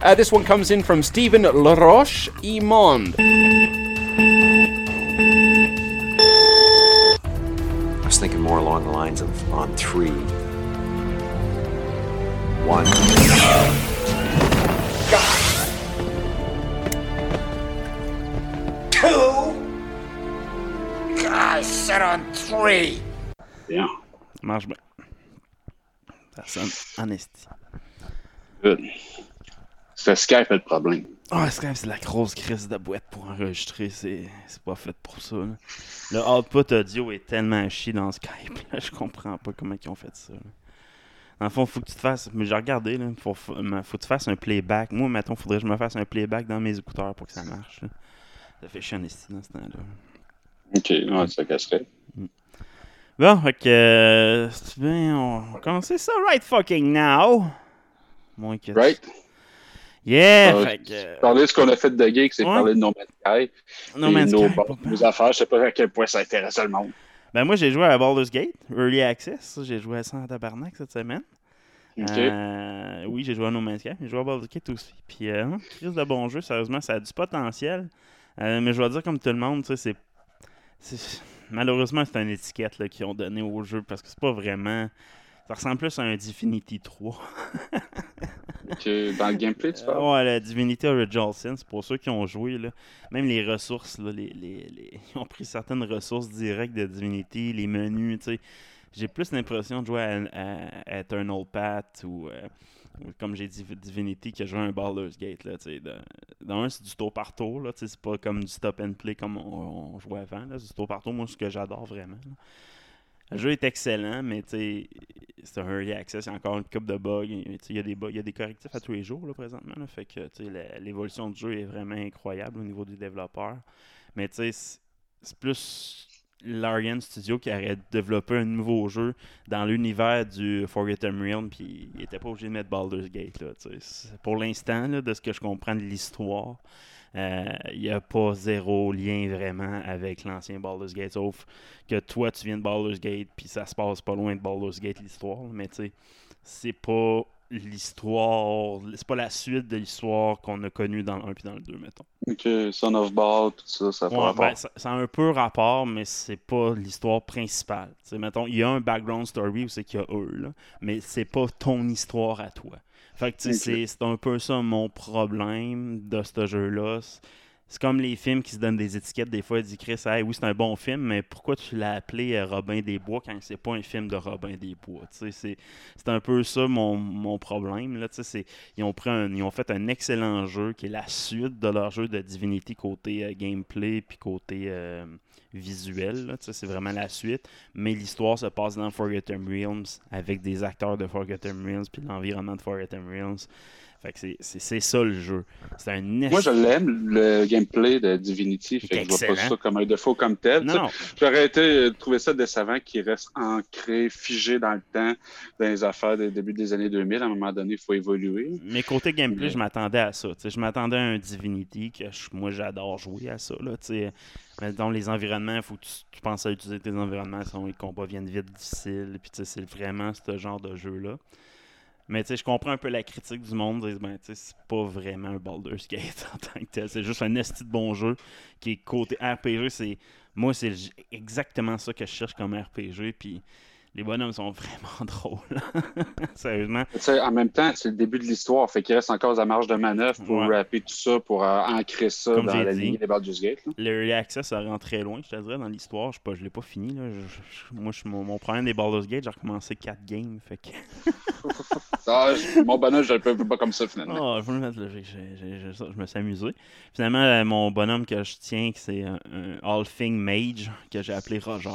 Uh, this one comes in from Stephen Laroche Imond. I was thinking more along the lines of on three. One. Two. I said on three. Yeah. Ça marche bien. Ça sonne. Good. C'est Skype le problème. Ah, Skype, c'est la grosse crise de boîte pour enregistrer. C'est pas fait pour ça. là. Le output audio est tellement chier dans Skype. Là, je comprends pas comment ils ont fait ça. là. Dans le fond, faut que tu te fasses. Mais j'ai regardé, là. Faut, faut, que tu fasses un playback. Moi, mettons, faudrait que je me fasse un playback dans mes écouteurs pour que ça marche. là. Ça fait chier en esti dans ce temps-là. Ok, ouais, ça casserait. Bon, fait que. euh, veux, on va commencer ça right fucking now. Moins que. Right? Yeah! Euh, fait que. euh, Parler de ce qu'on a fait de geek, c'est Ouais. parler de No Man's Sky. No Man's nos, Sky, bon, pas nos affaires. Je sais pas à quel point ça intéresse le monde. Ben moi j'ai joué à Baldur's Gate, Early Access, j'ai joué à ça en tabarnak cette semaine. Euh, oui, j'ai joué à No Man's Sky, j'ai joué à Baldur's Gate aussi. Puis euh, crise de bon jeu, sérieusement, ça a du potentiel. Euh, mais je dois dire comme tout le monde, c'est, malheureusement c'est une étiquette qu'ils ont donné au jeu parce que c'est pas vraiment ça ressemble plus à un Divinity 3. Dans le gameplay, tu parles? Ouais, la Divinity Original Sin, c'est pour ceux qui ont joué. Là. Même les ressources, là, les, les- ils ont pris certaines ressources directes de Divinity, les menus, tu sais. J'ai plus l'impression de jouer à, à- à Eternal Path ou, euh, comme j'ai dit Divinity que jouer à un Baldur's Gate. Là. De- dans un, c'est du tour par tour. C'est pas comme du stop and play comme on, jouait avant. C'est du tour par tour, moi, ce que j'adore vraiment. Le jeu est excellent, mais c'est un early access, il y a encore une coupe de bugs. Il y, a des y a des correctifs à tous les jours présentement. l'évolution du jeu est vraiment incroyable au niveau des développeurs. Mais c'est- plus l'Ariane Studio qui aurait développé un nouveau jeu dans l'univers du Forgotten Realm, puis il était pas obligé de mettre Baldur's Gate. Là, Pour l'instant, de ce que je comprends de l'histoire, il n'y a pas zéro lien vraiment avec l'ancien Baldur's Gate, sauf que toi, tu viens de Baldur's Gate, puis ça se passe pas loin de Baldur's Gate, l'histoire. Mais tu sais, c'est pas l'histoire, c'est pas la suite de l'histoire qu'on a connue dans le 1 puis dans le 2, mettons. Ok, Son of Ball, tout ça, ça Ouais, rapport. ben, ça, ça a un peu rapport, mais c'est pas l'histoire principale. Tu sais, mettons, il y a un background story où c'est qu'il y a eux, là, mais c'est pas ton histoire à toi. Fait que c'est- un peu ça mon problème de ce jeu-là. C'est- comme les films qui se donnent des étiquettes. Des fois, ils disent Chris, hey, oui, c'est un bon film, mais pourquoi tu l'as appelé euh, Robin des Bois quand c'est pas un film de Robin des Bois? C'est un peu ça mon, mon problème. Là, ils, ont pris un- ils ont fait un excellent jeu qui est la suite de leur jeu de Divinity côté euh, gameplay puis côté euh, visuel. là, C'est vraiment la suite. Mais l'histoire se passe dans Forgotten Realms avec des acteurs de Forgotten Realms puis l'environnement de Forgotten Realms. Fait que c'est- c'est c'est ça le jeu. C'est un Moi, je l'aime, le gameplay de Divinity. Fait que je vois pas ça comme un défaut comme tel. Non. J'aurais été euh, trouvé ça décevant qu'il reste ancré, figé dans le temps, dans les affaires des début des années 2000. À un moment donné, il faut évoluer. Mais côté gameplay, je m'attendais à ça. Je m'attendais à un Divinity, que je- moi j'adore jouer à ça. Là. Dans les environnements, il faut que tu, penses à utiliser tes environnements, sinon les combats viennent vite difficiles. Puis c'est vraiment ce genre de jeu-là. Mais tu sais, je comprends un peu la critique du monde. disent, Ben, tu sais, c'est pas vraiment un Baldur's Gate en tant que tel. C'est juste un esti de bon jeu qui est côté RPG. C'est Moi, c'est exactement ça que je cherche comme RPG. Puis les bonhommes sont vraiment drôles. Sérieusement. Tu sais, en même temps, c'est le début de l'histoire. Fait qu'il reste encore la marge de manœuvre pour Ouais. rapper tout ça, pour euh, ancrer ça Comme dans la dit. ligne des Baldur's Gate. là. Le Early Access, ça rend très loin, je te dirais, dans l'histoire. Je ne l'ai pas fini. Là. Je- je- moi, je, mon, mon problème des Baldur's Gate, j'ai recommencé 4 games. Fait que... Ah, mon bonhomme, je le fais pas comme ça finalement. Ah, je me suis amusé. Finalement, euh, mon bonhomme que je tiens, c'est un, un All-Thing Mage, que j'ai appelé Roger.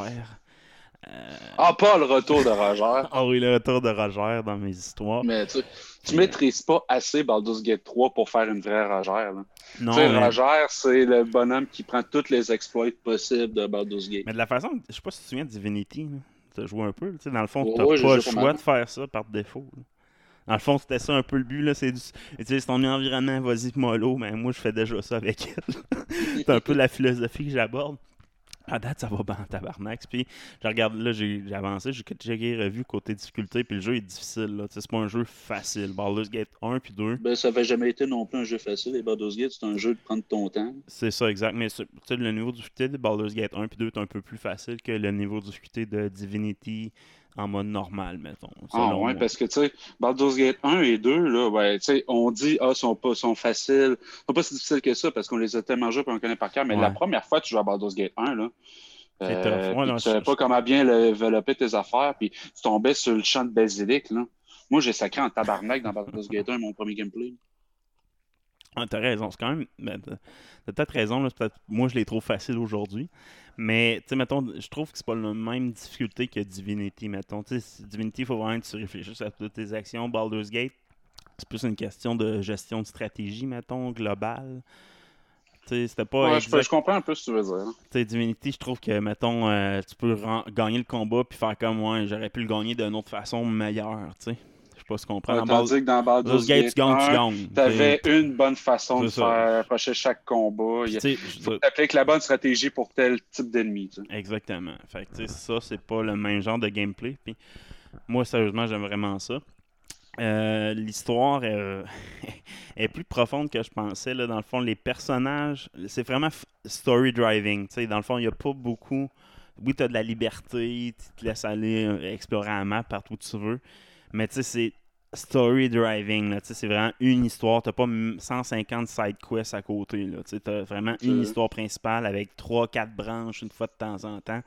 Ah, pas le retour de Roger. Ah oui, le retour de Roger dans mes histoires. Mais tu, tu maîtrises pas assez Baldur's Gate 3 pour faire une vraie Roger. Là. Non, tu sais, mais- Roger, c'est le bonhomme qui prend tous les exploits possibles de Baldur's Gate. Mais de la façon, je sais pas si tu te souviens de Divinity, tu as joué un peu. tu sais, Dans le fond, tu ouais, n'as pas le choix de faire ça par défaut. là. Dans le fond, c'était ça un peu le but. là, C'est du... Utilise ton environnement, vas-y, mollo. Mais moi, je fais déjà ça avec elle. c'est un peu la philosophie que j'aborde. À date, ça va bien en tabarnak. Puis, je regarde, là, j'ai avancé, j'ai j'ai revu côté difficulté, puis le jeu est difficile. C'est pas un jeu facile. Baldur's Gate 1 puis 2, Ben, ça n'avait jamais été non plus un jeu facile. Les Baldur's Gate, c'est un jeu de prendre ton temps. c'est ça, exact. Mais le niveau de difficulté de Baldur's Gate 1 puis 2 est un peu plus facile que le niveau de difficulté de Divinity en mode normal, mettons. Ah ouais, moi. parce que tu sais, Baldur's Gate 1 et 2, là, ben, tu sais, on dit, ah, sont pas sont faciles. sont pas si difficiles que ça parce qu'on les a tellement joués et on connaît par cœur. Mais Ouais. la première fois que tu joues à Baldur's Gate 1, là, euh. Ouais, non, tu savais pas comment bien développer tes affaires, puis tu tombais sur le champ de basilic, là. Moi, j'ai sacré en tabarnak dans Baldur's Gate 1, mon premier gameplay. Ah, t'as raison, c'est quand même. ben, t'as peut-être raison, là, peut-être- moi je les trouve faciles aujourd'hui. Mais, tu sais, mettons, je trouve que c'est pas la même difficulté que Divinity, mettons. Tu sais, Divinity, il faut vraiment que tu réfléchisses à toutes tes actions. Baldur's Gate, c'est plus une question de gestion de stratégie, mettons, globale. Tu sais, c'était pas. Ouais, je, exact- je comprends un peu ce que tu veux dire. tu sais, Divinity, je trouve que, mettons, euh, tu peux gagner le combat puis faire comme moi, j'aurais pu le gagner d'une autre façon meilleure, tu sais. Pas tandis Bal- que dans Baldur's Gate, tu gagnes, tu 1, gagnes. T'avais une bonne façon de ça. faire approcher chaque combat. Il je- faut appliquer la bonne stratégie pour tel type d'ennemi. Exactement. Fait que, ça, c'est pas le même genre de gameplay. Puis, moi, sérieusement, j'aime vraiment ça. Euh, L'histoire euh, est plus profonde que je pensais. Là. Dans le fond, les personnages, c'est vraiment story driving. Dans le fond, il n'y a pas beaucoup. Oui, tu as de la liberté, tu te laisses aller euh, explorer la map partout où tu veux. Mais tu sais, c'est story driving. C'est vraiment une histoire. Tu pas m- 150 side quests à côté. Tu as vraiment une histoire principale avec 3-4 branches une fois de temps en temps.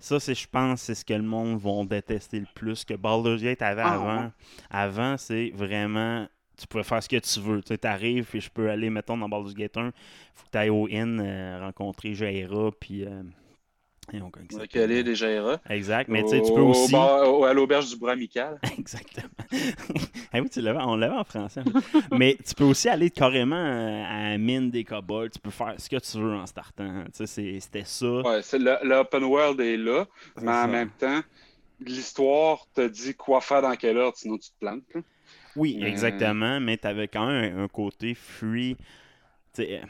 Ça, c'est, je pense, c'est ce que le monde va détester le plus que Baldur's Gate avait Ah, avant. ouais? Avant, c'est vraiment. Tu peux faire ce que tu veux. Tu arrives et je peux aller, mettons, dans Baldur's Gate 1. faut que tu ailles au inn euh, rencontrer Jaira. Puis. euh, et on- s'appelle? caler des Jaira. Exact. Mais tu peux Au aussi. au- à l'auberge du bois amical. Exactement. ah oui, tu on l'avait en français. Mais tu peux aussi aller carrément euh, à la mine des kobolds. Tu peux faire ce que tu veux en startant. Tu sais, c'est- c'était ça. Ouais, c'est le- l'open world est là, mais en même temps, l'histoire te dit quoi faire dans quel ordre, sinon tu te plantes. Oui, Euh, exactement, mais tu avais quand même un, un côté free, tu sais,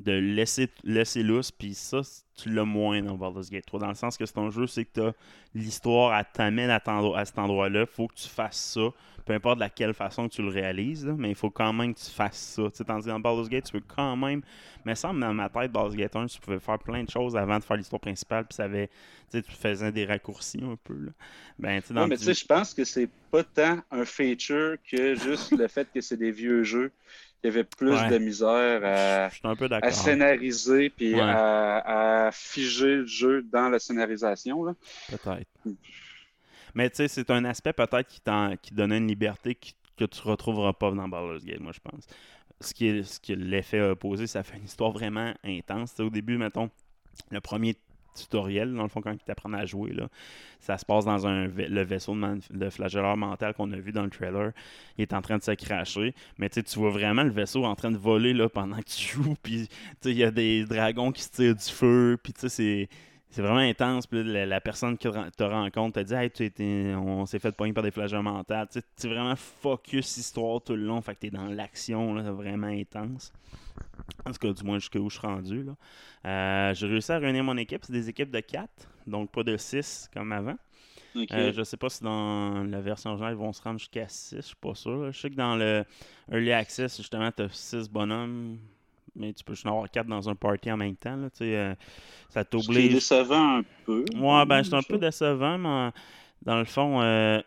de laisser, laisser lousse, puis ça, tu l'as moins dans Baldur's Gate 3, dans le sens que c'est un jeu, c'est que l'histoire, elle t'amène à, cet endroit- à cet endroit-là, faut que tu fasses ça, peu importe de laquelle façon que tu le réalises, là, mais il faut quand même que tu fasses ça. Tu sais, tandis que dans Baldur's Gate, tu peux quand même, mais ça, dans ma tête, Baldur's Gate 1, tu pouvais faire plein de choses avant de faire l'histoire principale, puis ça avait, tu sais, tu faisais des raccourcis un peu, là. Ben, dans Ouais, mais tu sais, je pense que c'est pas tant un feature que juste le fait que c'est des vieux jeux. Il y avait plus Ouais. de misère à, peu scénariser puis Ouais. à, à figer le jeu dans la scénarisation. Peut-être. Mais tu sais, c'est un aspect peut-être qui, qui donnait une liberté qui- que tu retrouveras pas dans Baldur's Gate, moi je pense. Ce qui est, ce qui l'effet opposé, ça fait une histoire vraiment intense. Au début, mettons, le premier tutoriel, dans le fond, quand tu apprends à jouer, là, ça se passe dans un le vaisseau de, de flagelleur mental qu'on a vu dans le trailer. Il est en train de se cracher, mais tu tu vois vraiment le vaisseau en train de voler là, pendant que tu joues, tu il y a des dragons qui se tirent du feu, puis tu c'est... C'est vraiment intense. La, personne qui te rencontre te dit Hey, tu on s'est fait pogner par des flagelles mentales. Tu c'est vraiment focus histoire tout le long. Fait que t'es dans l'action, c'est vraiment intense. En tout cas, du moins jusqu'où je suis rendu. Euh, j'ai réussi à réunir mon équipe. C'est des équipes de 4, donc pas de 6 comme avant. Ok. Euh, je sais pas si dans la version originale, ils vont se rendre jusqu'à 6, je suis pas sûr. Je sais que dans le Early Access, justement, tu as 6 bonhommes, mais tu peux juste en avoir 4 dans un party en même temps. Là, euh, ça Ce qui est t'oblige. décevant un peu. Ouais, ben, c'est un peu décevant, mais dans le fond, euh,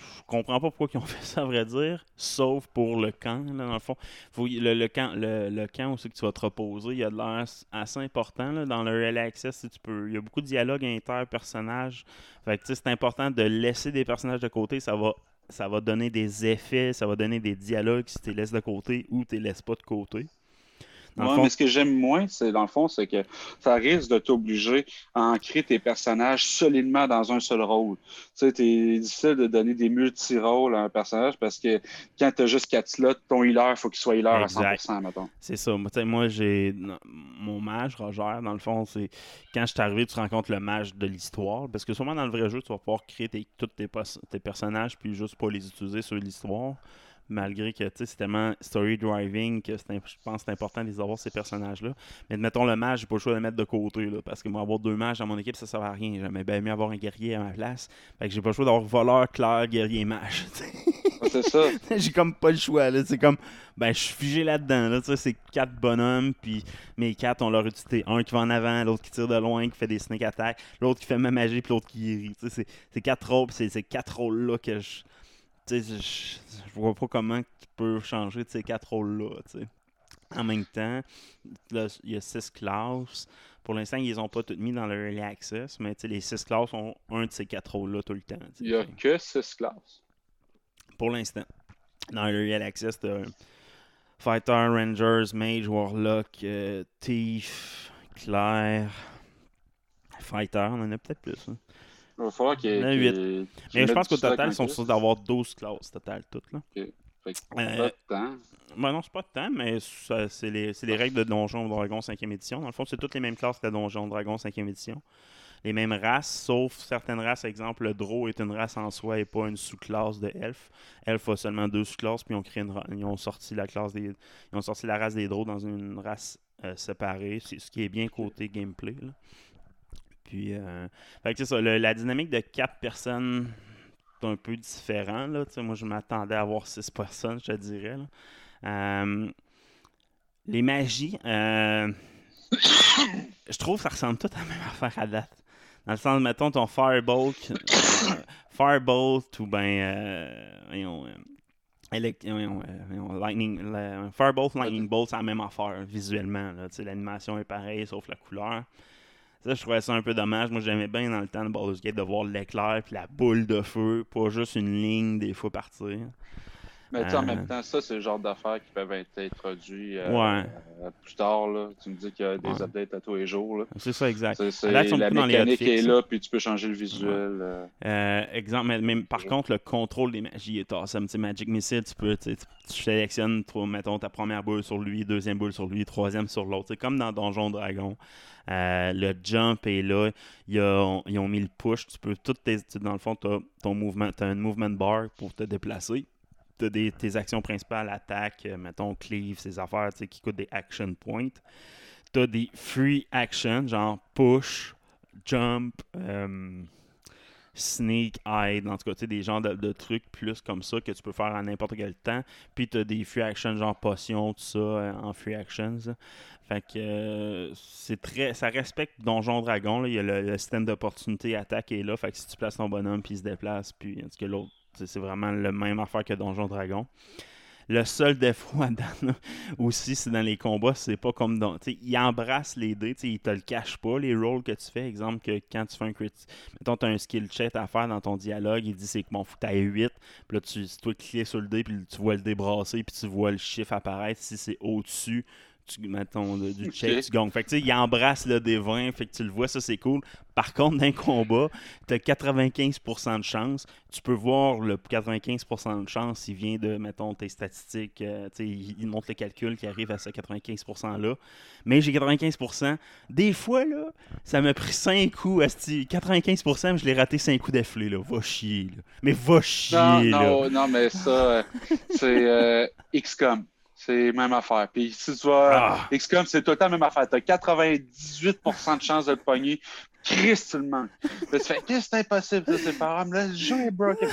je comprends pas pourquoi ils ont fait ça, à vrai dire, sauf pour le camp, là, dans le fond. Le, le camp, le, le camp aussi que tu vas te reposer, il y a de l'air assez important, là, dans le Early Access, si tu peux, il y a beaucoup de dialogues inter-personnages, fait que, c'est important de laisser des personnages de côté, ça va ça va donner des effets, ça va donner des dialogues si tu les laisses de côté ou tu les laisses pas de côté. Fond- mais ce que j'aime moins, c'est dans le fond, c'est que ça risque de t'obliger à ancrer tes personnages solidement dans un seul rôle. Tu sais, c'est difficile de donner des multi-rôles à un personnage parce que quand tu as juste quatre slots, ton healer, il faut qu'il soit healer à Exact. 100%, mettons. C'est ça. Moi, moi, j'ai. Mon mage, Roger, dans le fond, c'est. Quand je suis arrivé, tu rencontres le mage de l'histoire. Parce que souvent, dans le vrai jeu, tu vas pouvoir créer tes- tous tes, pos- tes personnages, puis juste pas les utiliser sur l'histoire. Malgré que, c'est tellement story driving que je pense que c'est important de les avoir, ces personnages-là. Mais mettons le mage, j'ai pas le choix de le mettre de côté, là, parce que moi, avoir deux mages dans mon équipe, ça sert à rien. J'aimerais bien mieux avoir un guerrier à ma place. Fait que j'ai pas le choix d'avoir voleur, clair, guerrier, mage. c'est ça. j'ai comme pas le choix là c'est comme ben je suis figé là-dedans là c'est quatre bonhommes puis mes quatre ont leur utilité un qui va en avant l'autre qui tire de loin qui fait des sneak attacks l'autre qui fait ma magie puis l'autre qui guérit c'est quatre rôles c'est ces quatre rôles là que je sais je, vois pas comment tu peux changer de ces quatre rôles là tu sais en même temps il y a six classes pour l'instant, ils les ont pas toutes mis dans le Early Access, mais tu sais, les six classes ont un de ces quatre rôles-là tout le temps. tu. Il n'y a que six classes. pour l'instant. Dans le Real Access, t'as Fighter, Rangers, Mage, Warlock, euh, Thief, Claire, Fighter, on en a peut-être plus. hein. Il va falloir qu'il y ait. Mais je pense qu'au total, ils sont supposés d'avoir 12 classes total toutes. Là. Fait que Euh, pas de temps. Ben non, c'est pas de temps, mais c'est les, règles de Donjon Dragon 5e édition. Dans le fond, c'est toutes les mêmes classes que la Donjon Dragon 5e édition. Les mêmes races, sauf certaines races. Exemple, le Drow est une race en soi et pas une sous-classe de Elf. Elf a seulement deux sous-classes, puis ils ont, créé une ra- ils ont sorti la classe des. Ils ont sorti la race des Drow dans une race euh, séparée, c'est ce qui est bien côté gameplay. là. Puis, euh, fait que c'est ça, le- la dynamique de quatre personnes est un peu différent. Là. Tu sais, Moi, je m'attendais à avoir six personnes, je te dirais. là. Euh, les magies, euh, je trouve que ça ressemble tout à la même affaire à date. Dans le sens, mettons ton Firebolt, Firebolt ou ben, euh, euh, euh, Lightning, la- Firebolt, Lightning Bolt, c'est la même affaire visuellement. Tu sais, L'animation est pareille, sauf la couleur. Ça, je trouvais ça un peu dommage. Moi, j'aimais bien dans le temps de Baldur's Gate de voir l'éclair puis la boule de feu, pas juste une ligne des fois partir. Mais tu sais, en Euh. même temps, ça, c'est le genre d'affaires qui peuvent être introduits euh, Ouais. euh, plus tard. Là. Tu me dis qu'il y a des Ouais. updates à tous les jours. Là. C'est ça, exact. C'est, c'est- À date, ils sont la beaucoup dans les mécanique est là. là, puis tu peux changer le visuel. euh. Euh, exemple, mais, mais par contre, le contrôle des magies est awesome. Tu sais, Magic Missile, tu peux, tu, sélectionnes, toi, mettons, ta première boule sur lui, deuxième boule sur lui, troisième sur l'autre. C'est comme dans Donjon Dragon. Euh, le jump est là. Ils ont, ils ont mis le push. Tu peux tout tes, dans le fond, tu as ton mouvement, tu un movement bar pour te déplacer. Tu as tes actions principales, attaque, euh, mettons, cleave, ces affaires qui coûtent des action points. Tu as des free actions, genre push, jump, euh, sneak, hide, en tout cas, des genres de, trucs plus comme ça que tu peux faire à n'importe quel temps. Puis tu as des free actions, genre potions, tout ça, euh, en free actions. Fait que c'est très. Ça respecte Donjon Dragon. là. Il y a le, le système d'opportunité attaque est là. Fait que si tu places ton bonhomme puis il se déplace, puis en tout cas l'autre, c'est vraiment le même affaire que Donjon Dragon. Le seul défaut à là, aussi, c'est dans les combats, c'est pas comme dans. il embrasse les dés, il te le cache pas, les rolls que tu fais. Exemple, que quand tu fais un crit, mettons, tu as un skill check à faire dans ton dialogue, il dit c'est que mon que t'ailles 8, puis là, tu, toi cliques sur le dé, puis tu vois le dé brasser, puis tu vois le chiffre apparaître. Si c'est au-dessus, tu, mettons, de- du check, Ok. tu gagnes. Fait que tu sais, il embrasse le dé 20, fait que tu le vois, ça c'est cool. Par contre, dans un combat, tu as 95% de chance. Tu peux voir le 95% de chance, il vient de, mettons, tes statistiques. euh, tu sais, il, il montre le calcul qui arrive à ce 95%-là. Mais j'ai 95%. Des fois, là, ça m'a pris 5 coups. asti. 95%, mais je l'ai raté 5 coups d'afflée. Là. Va chier. Là. Mais va chier. Non, là. non, non, mais ça, euh, c'est euh, XCOM. C'est même affaire. Puis si tu vois, Ah. XCOM, c'est tout le temps la même affaire. Tu as 98% de chance de le pogner. Christ, tu le manques. Tu fais, qu'est-ce que c'est impossible? Ça, C'est pas grave. Là, le jeu est broken.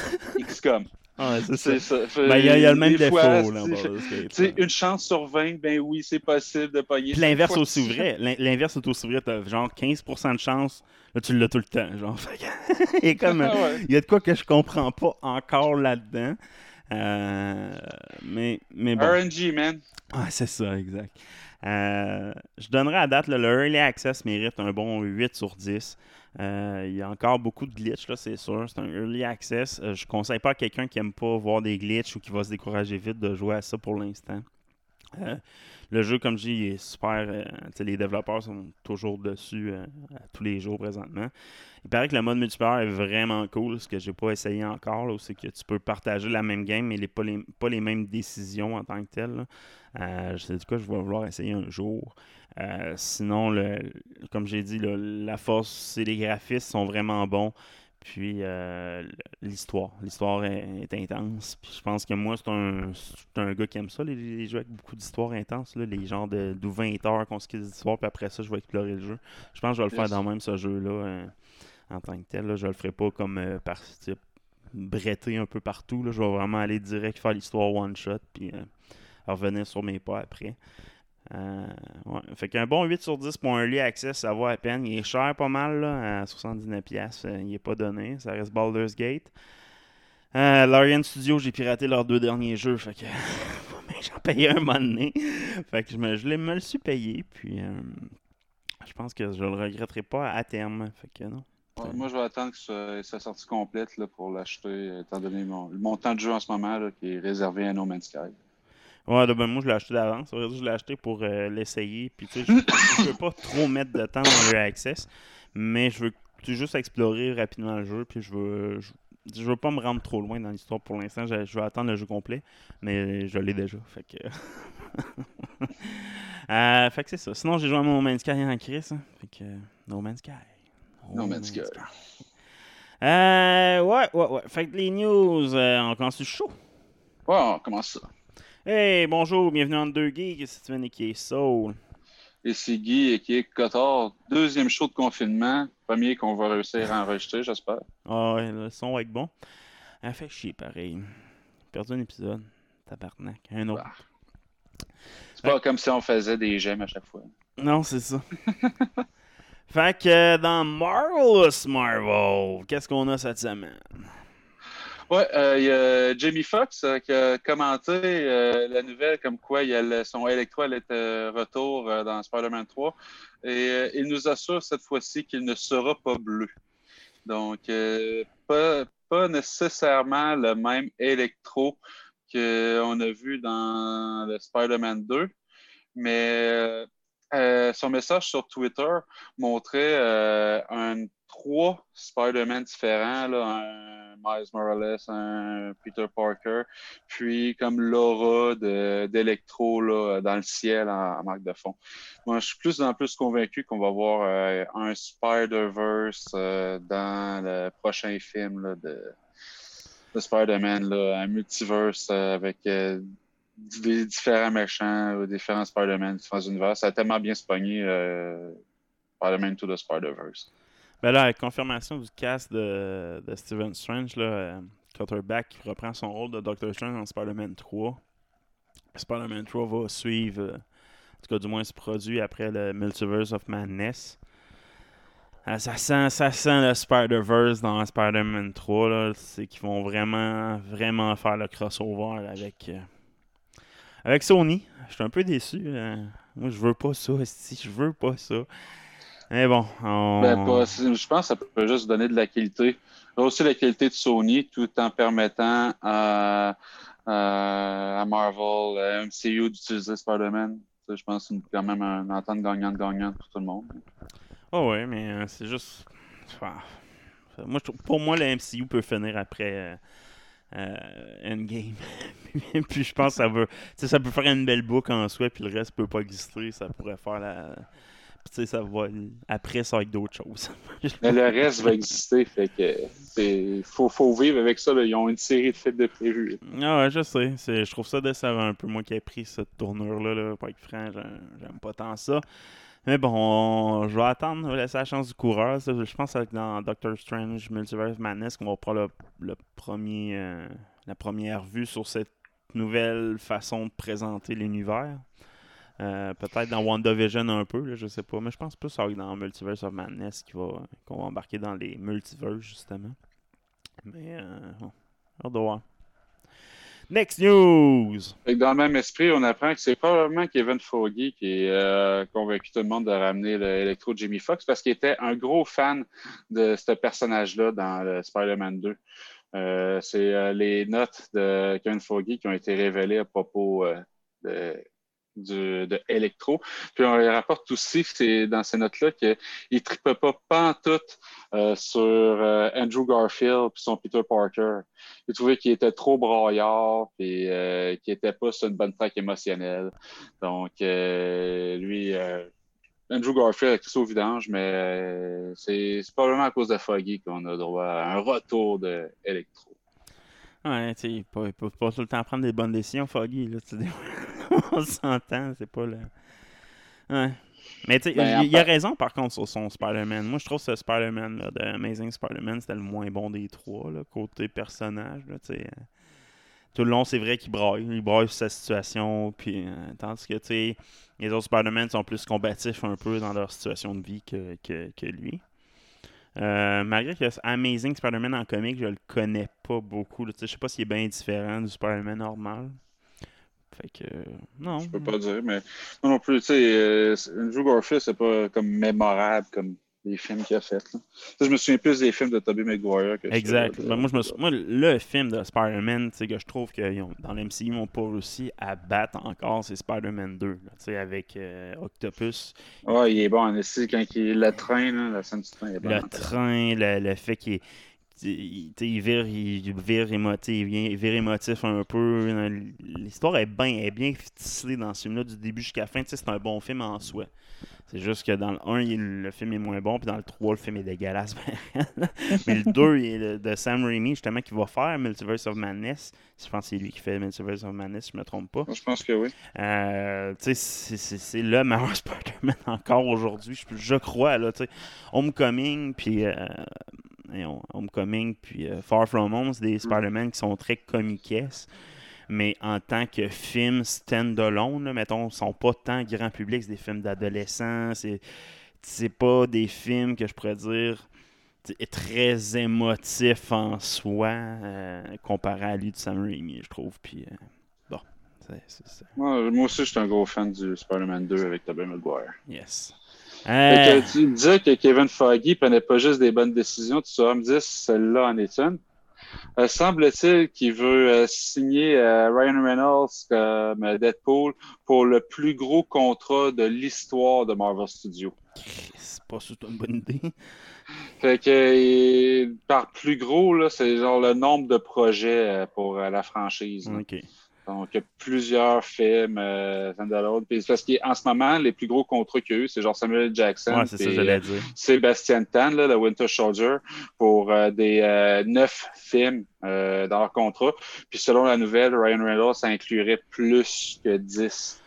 XCOM. Ah, ouais, c'est C'est ça. Ben, il y, a- il y a le même défaut. fois, là, là. une chance sur 20, ben oui, c'est possible de pogner. L'inverse Cette aussi vrai. L'in- L'inverse est aussi vrai. T'as genre 15% de chance. Là, tu l'as tout le temps. Genre, il, a comme, Ah ouais. il y a de quoi que je comprends pas encore là-dedans. Euh, mais, mais bon. RNG, man. Ah, c'est ça, exact. Euh, je donnerais à date, là, le Early Access mérite un bon 8 sur 10. Euh, il y a encore beaucoup de glitches, là, c'est sûr. C'est un Early Access. Je conseille pas à quelqu'un qui aime pas voir des glitches ou qui va se décourager vite de jouer à ça pour l'instant. Euh, le jeu, comme je dis, est super. euh, les développeurs sont toujours dessus euh, tous les jours présentement. Il paraît que le mode multiplayer est vraiment cool. Ce que j'ai pas essayé encore, c'est que tu peux partager la même game, mais les, pas, les, pas les mêmes décisions en tant que telles. Euh, je sais du quoi, je vais vouloir essayer un jour. Sinon, le, comme j'ai dit, la force, c'est les graphismes sont vraiment bons. Puis euh, l'histoire. L'histoire est, est intense. Puis je pense que moi, c'est un, un gars qui aime ça, les, les jeux avec beaucoup d'histoire intense. Là, les genres de, de 20 heures qu'on se quitte d'histoire, puis après ça, je vais explorer le jeu. Je pense que je vais le faire dans même ce jeu-là euh, en tant que tel. Là. Je le ferai pas comme euh, par type bretter un peu partout. Là. Je vais vraiment aller direct faire l'histoire one-shot, puis euh, revenir sur mes pas après. Euh, ouais. Fait qu'un bon 8 sur 10 pour un early access, ça vaut à peine. Il est cher pas mal, là, à 79$. piastres, euh, il est pas donné. Ça reste Baldur's Gate. Euh, Larian Studio, j'ai piraté leurs deux derniers jeux. Fait que j'en payais un moment donné. Fait que je me, me le suis payé. Puis euh, je pense que je le regretterai pas à terme. Fait que moi, je vais attendre que sa sortie complète là, pour l'acheter, étant donné mon, le montant de jeu en ce moment là, qui est réservé à No Man's Sky. Ouais, là, ben, moi je l'ai acheté d'avance. Je l'ai acheté pour euh, l'essayer. Puis tu sais, je, je veux pas trop mettre de temps dans le access. Mais je veux juste explorer rapidement le jeu. Puis je veux. Je, je veux pas me rendre trop loin dans l'histoire pour l'instant. Je, je vais attendre le jeu complet. Mais je l'ai déjà. Fait que. Euh, fait que c'est ça. Sinon, j'ai joué à No Man's Sky en crise. hein. Fait que. No Man's Sky. No Man's Sky. Euh, ouais, ouais, ouais. Fait que les news, euh, on commence show. Ouais, on commence ça. Hey, bonjour, bienvenue en deux geeks. Steven et qui est Soul. Et c'est Guy et qui est Cotard. Deuxième show de confinement. Premier qu'on va réussir à enregistrer, j'espère. Ah ouais, le son va être bon. Elle fait chier pareil. Perdu un épisode. Tabarnak. Un autre. C'est pas comme si on faisait des gemmes à chaque fois. Non, c'est ça. fait que dans Marvelous Marvel, qu'est-ce qu'on a cette semaine? Euh, il y a Jamie Foxx euh, qui a commenté euh, la nouvelle comme quoi y a son électro allait être euh, retour euh, dans Spider-Man 3. Et euh, il nous assure cette fois-ci qu'il ne sera pas bleu. Donc, euh, pas, nécessairement le même électro qu'on a vu dans le Spider-Man 2, mais euh, son message sur Twitter montrait euh, un trois Spider-Man différents, un Miles Morales, un Peter Parker, puis comme l'aura d'électro dans le ciel en, marque de fond. Moi, je suis plus en plus convaincu qu'on va voir euh, un Spider-Verse dans le prochain film de, de Spider-Man, un multiverse avec des différents méchants, différents Spider-Man, différents univers. Ça a tellement bien euh, Spider-Man to the Spider-Verse. Ben là, avec confirmation du cast de, de Stephen Strange, là, euh, reprend son rôle de Doctor Strange en Spider-Man 3. Spider-Man 3 va suivre, euh, en tout cas du moins se produit après le Multiverse of Madness. Euh, ça, sent, ça sent le Spider-Verse dans Spider-Man 3. là. C'est qu'ils vont vraiment, vraiment faire le crossover avec, avec Sony. Je suis un peu déçu. euh. moi, je veux pas ça, si je veux pas ça. Mais bon, on... Ben, pas- je pense que ça peut juste donner de la qualité. Aussi la qualité de Sony tout en permettant à, Marvel, à MCU d'utiliser Spider-Man. Je pense que c'est quand même une entente gagnante-gagnante pour tout le monde. Oh ouais, mais euh, c'est juste. Ah. Moi, je trouve- pour moi, le MCU peut finir après euh, Endgame. puis je pense que ça veut. Tu sais, ça peut faire une belle boucle en soi, puis le reste peut pas exister. Ça pourrait faire la. Puis tu sais, ça va. Après, ça va être d'autres choses. Mais le reste va exister, fait que faut, faut vivre avec ça. là. Ils ont une série de fêtes de prévues. Ah ouais, je sais. Je trouve ça décevant un peu, moi qui ai pris cette tournure-là. Là, pour être franc, j'aime pas tant ça. Mais bon, on- je vais attendre, on laisser la chance du coureur. Je pense que dans Doctor Strange Multiverse Madness qu'on va prendre le, premier, euh, la première vue sur cette nouvelle façon de présenter l'univers. Euh, Peut-être dans WandaVision un peu, là, je sais pas. Mais je pense plus être dans Multiverse of Madness qui va- qu'on va embarquer dans les multiverses, justement. Mais, euh, hâte de voir. Next news! Dans le même esprit, on apprend que c'est probablement Kevin Foggy qui a euh, convaincu tout le monde de ramener l'électro Jimmy Fox parce qu'il était un gros fan de ce personnage-là dans Spider-Man 2. Euh, c'est euh, les notes de Kevin Foggy qui ont été révélées à propos de du, de Electro. Puis on lui rapporte aussi, dans ces notes-là, qu'il ne tripait pas pantoute euh, sur euh, Andrew Garfield et son Peter Parker. Il trouvait qu'il était trop braillard et euh, qu'il n'était pas sur une bonne traque émotionnelle. Donc, euh, lui, euh, Andrew Garfield a ça au vidange, mais euh, c'est c'est probablement à cause de Foggy qu'on a droit à un retour de Electro. Ouais, tu sais, il peut pas, pas tout le temps prendre des bonnes décisions, Foggy. Là, on s'entend, c'est pas le. Ouais. Mais tu sais, Ben, il il a raison par contre sur son Spider-Man. Moi, je trouve que ce Spider-Man là, de Amazing Spider-Man, c'était le moins bon des trois, là, côté personnage. Là, tu sais. euh. Tout le long, c'est vrai qu'il braille. Il braille sur sa situation. Puis, euh, tandis que tu sais, les autres Spider-Man sont plus combatifs un peu dans leur situation de vie que, que, que lui. Euh, malgré que Amazing Spider-Man en comic, je le connais pas beaucoup. là. Je sais pas s'il est bien différent du Spider-Man normal. Fait que. non. Je peux pas dire, mais moi non plus, tu sais, euh, Andrew Garfield, c'est pas comme mémorable comme les films qu'il a fait. là. Je me souviens plus des films de Tobey Maguire que Exact. de- Ben, moi, je me sou- moi, le film de Spider-Man, que je trouve que ont- dans l'MCU, ils n'ont pas réussi à battre encore, c'est Spider-Man 2. là, tu sais, avec euh, Octopus, Ouais, il est bon, ici, quand il le train, là, la scène du train, il est bon. le train, le, le fait qu'il il, tu sais, il vire, il, vire émotif, il vient- il vire émotif un peu. L'histoire est bien, est bien ficelée dans ce film-là, du début jusqu'à la fin. C'est un bon film en soi. C'est juste que dans le 1, il- le film est moins bon, puis dans le 3, le film est dégueulasse. Mais le 2, il est le- de Sam Raimi, justement, qui va faire Multiverse of Madness. Je pense que c'est lui qui fait Multiverse of Madness, si je me trompe pas. Je pense que oui. Euh, tu sais, c'est- le meilleur Spider-Man encore aujourd'hui, je, je crois. Là, tu sais. Homecoming, puis euh, Homecoming, puis euh, Far From Home, c'est des Spider-Man qui sont très comiquesses. Mais en tant que film stand-alone, mettons, sont pas tant grand public, c'est des films d'adolescents, c'est c'est pas des films que je pourrais dire très émotifs en soi euh, comparé à lui de Sam Raimi, je trouve. Puis euh, bon, c'est- c'est ça. Moi, moi aussi, je suis un gros fan du Spider-Man 2 avec Tobey Maguire. Yes. Euh, que tu disais que Kevin Foggy prenait pas juste des bonnes décisions, tu sauras me dire si celle-là en est une. Euh, Semble-t-il qu'il veut euh, signer euh, Ryan Reynolds comme Deadpool pour le plus gros contrat de l'histoire de Marvel Studios. c'est pas c'est une bonne idée. Fait que par plus gros, c'est genre le nombre de projets pour la franchise. là. Ok. Donc, il y a plusieurs films euh. Puis parce qu'en ce moment, les plus gros contrats qu'il y a eu, c'est genre Samuel. Jackson. Ouais, c'est ça, j'allais euh, dire. Sébastien Tan, là, le Winter Soldier, pour euh, des euh, neuf films dans leur contrat. Puis selon la nouvelle, Ryan Reynolds, ça inclurait plus que 10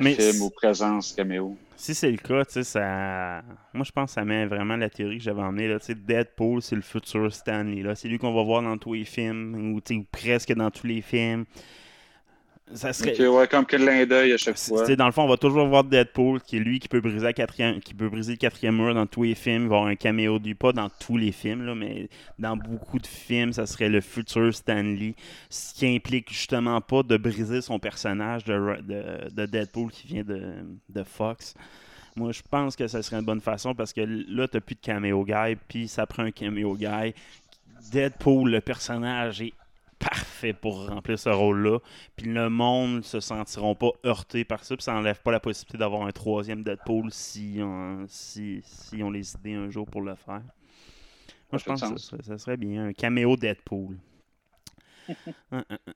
Mais films ou présences caméo. Si c'est le cas, tu sais, ça. Moi, je pense que ça met vraiment la théorie que j'avais emmenée. Là. Tu sais, Deadpool, c'est le futur Stanley. Là. C'est lui qu'on va voir dans tous les films, ou tu sais, ou presque dans tous les films. Ça serait. Ok, ouais, comme clin d'œil à chaque fois. dans le fond, on va toujours voir Deadpool, qui est lui qui peut briser, la quatrième, qui peut briser le quatrième mur dans tous les films. Il va y avoir un caméo du pas dans tous les films, là, mais dans beaucoup de films, ça serait le futur Stanley. Ce qui implique justement pas de briser son personnage de, de Deadpool qui vient de, de Fox. Moi, je pense que ça serait une bonne façon parce que là, t'as plus de caméo guy, puis ça prend un caméo guy. Deadpool, le personnage est parfait pour remplir ce rôle-là. Puis le monde se sentiront pas heurtés par ça. Puis ça enlève pas la possibilité d'avoir un troisième Deadpool si on, si, si on les idées un jour pour le faire. Moi, je pense que ça serait, ça serait bien. Un caméo Deadpool. Hein, hein, hein.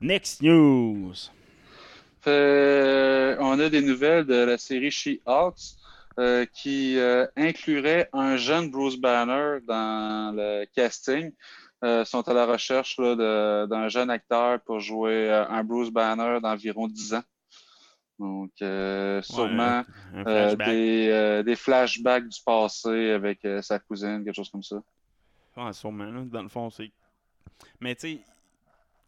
Next news. Fait, on a des nouvelles de la série She-Hulk euh, qui euh, inclurait un jeune Bruce Banner dans le casting. Euh, sont à la recherche d'un jeune acteur pour jouer euh, un Bruce Banner d'environ 10 ans. Donc, euh, sûrement flashback. des, des flashbacks du passé avec sa cousine, quelque chose comme ça. Ouais, sûrement, là. Dans le fond, c'est. Mais tu sais,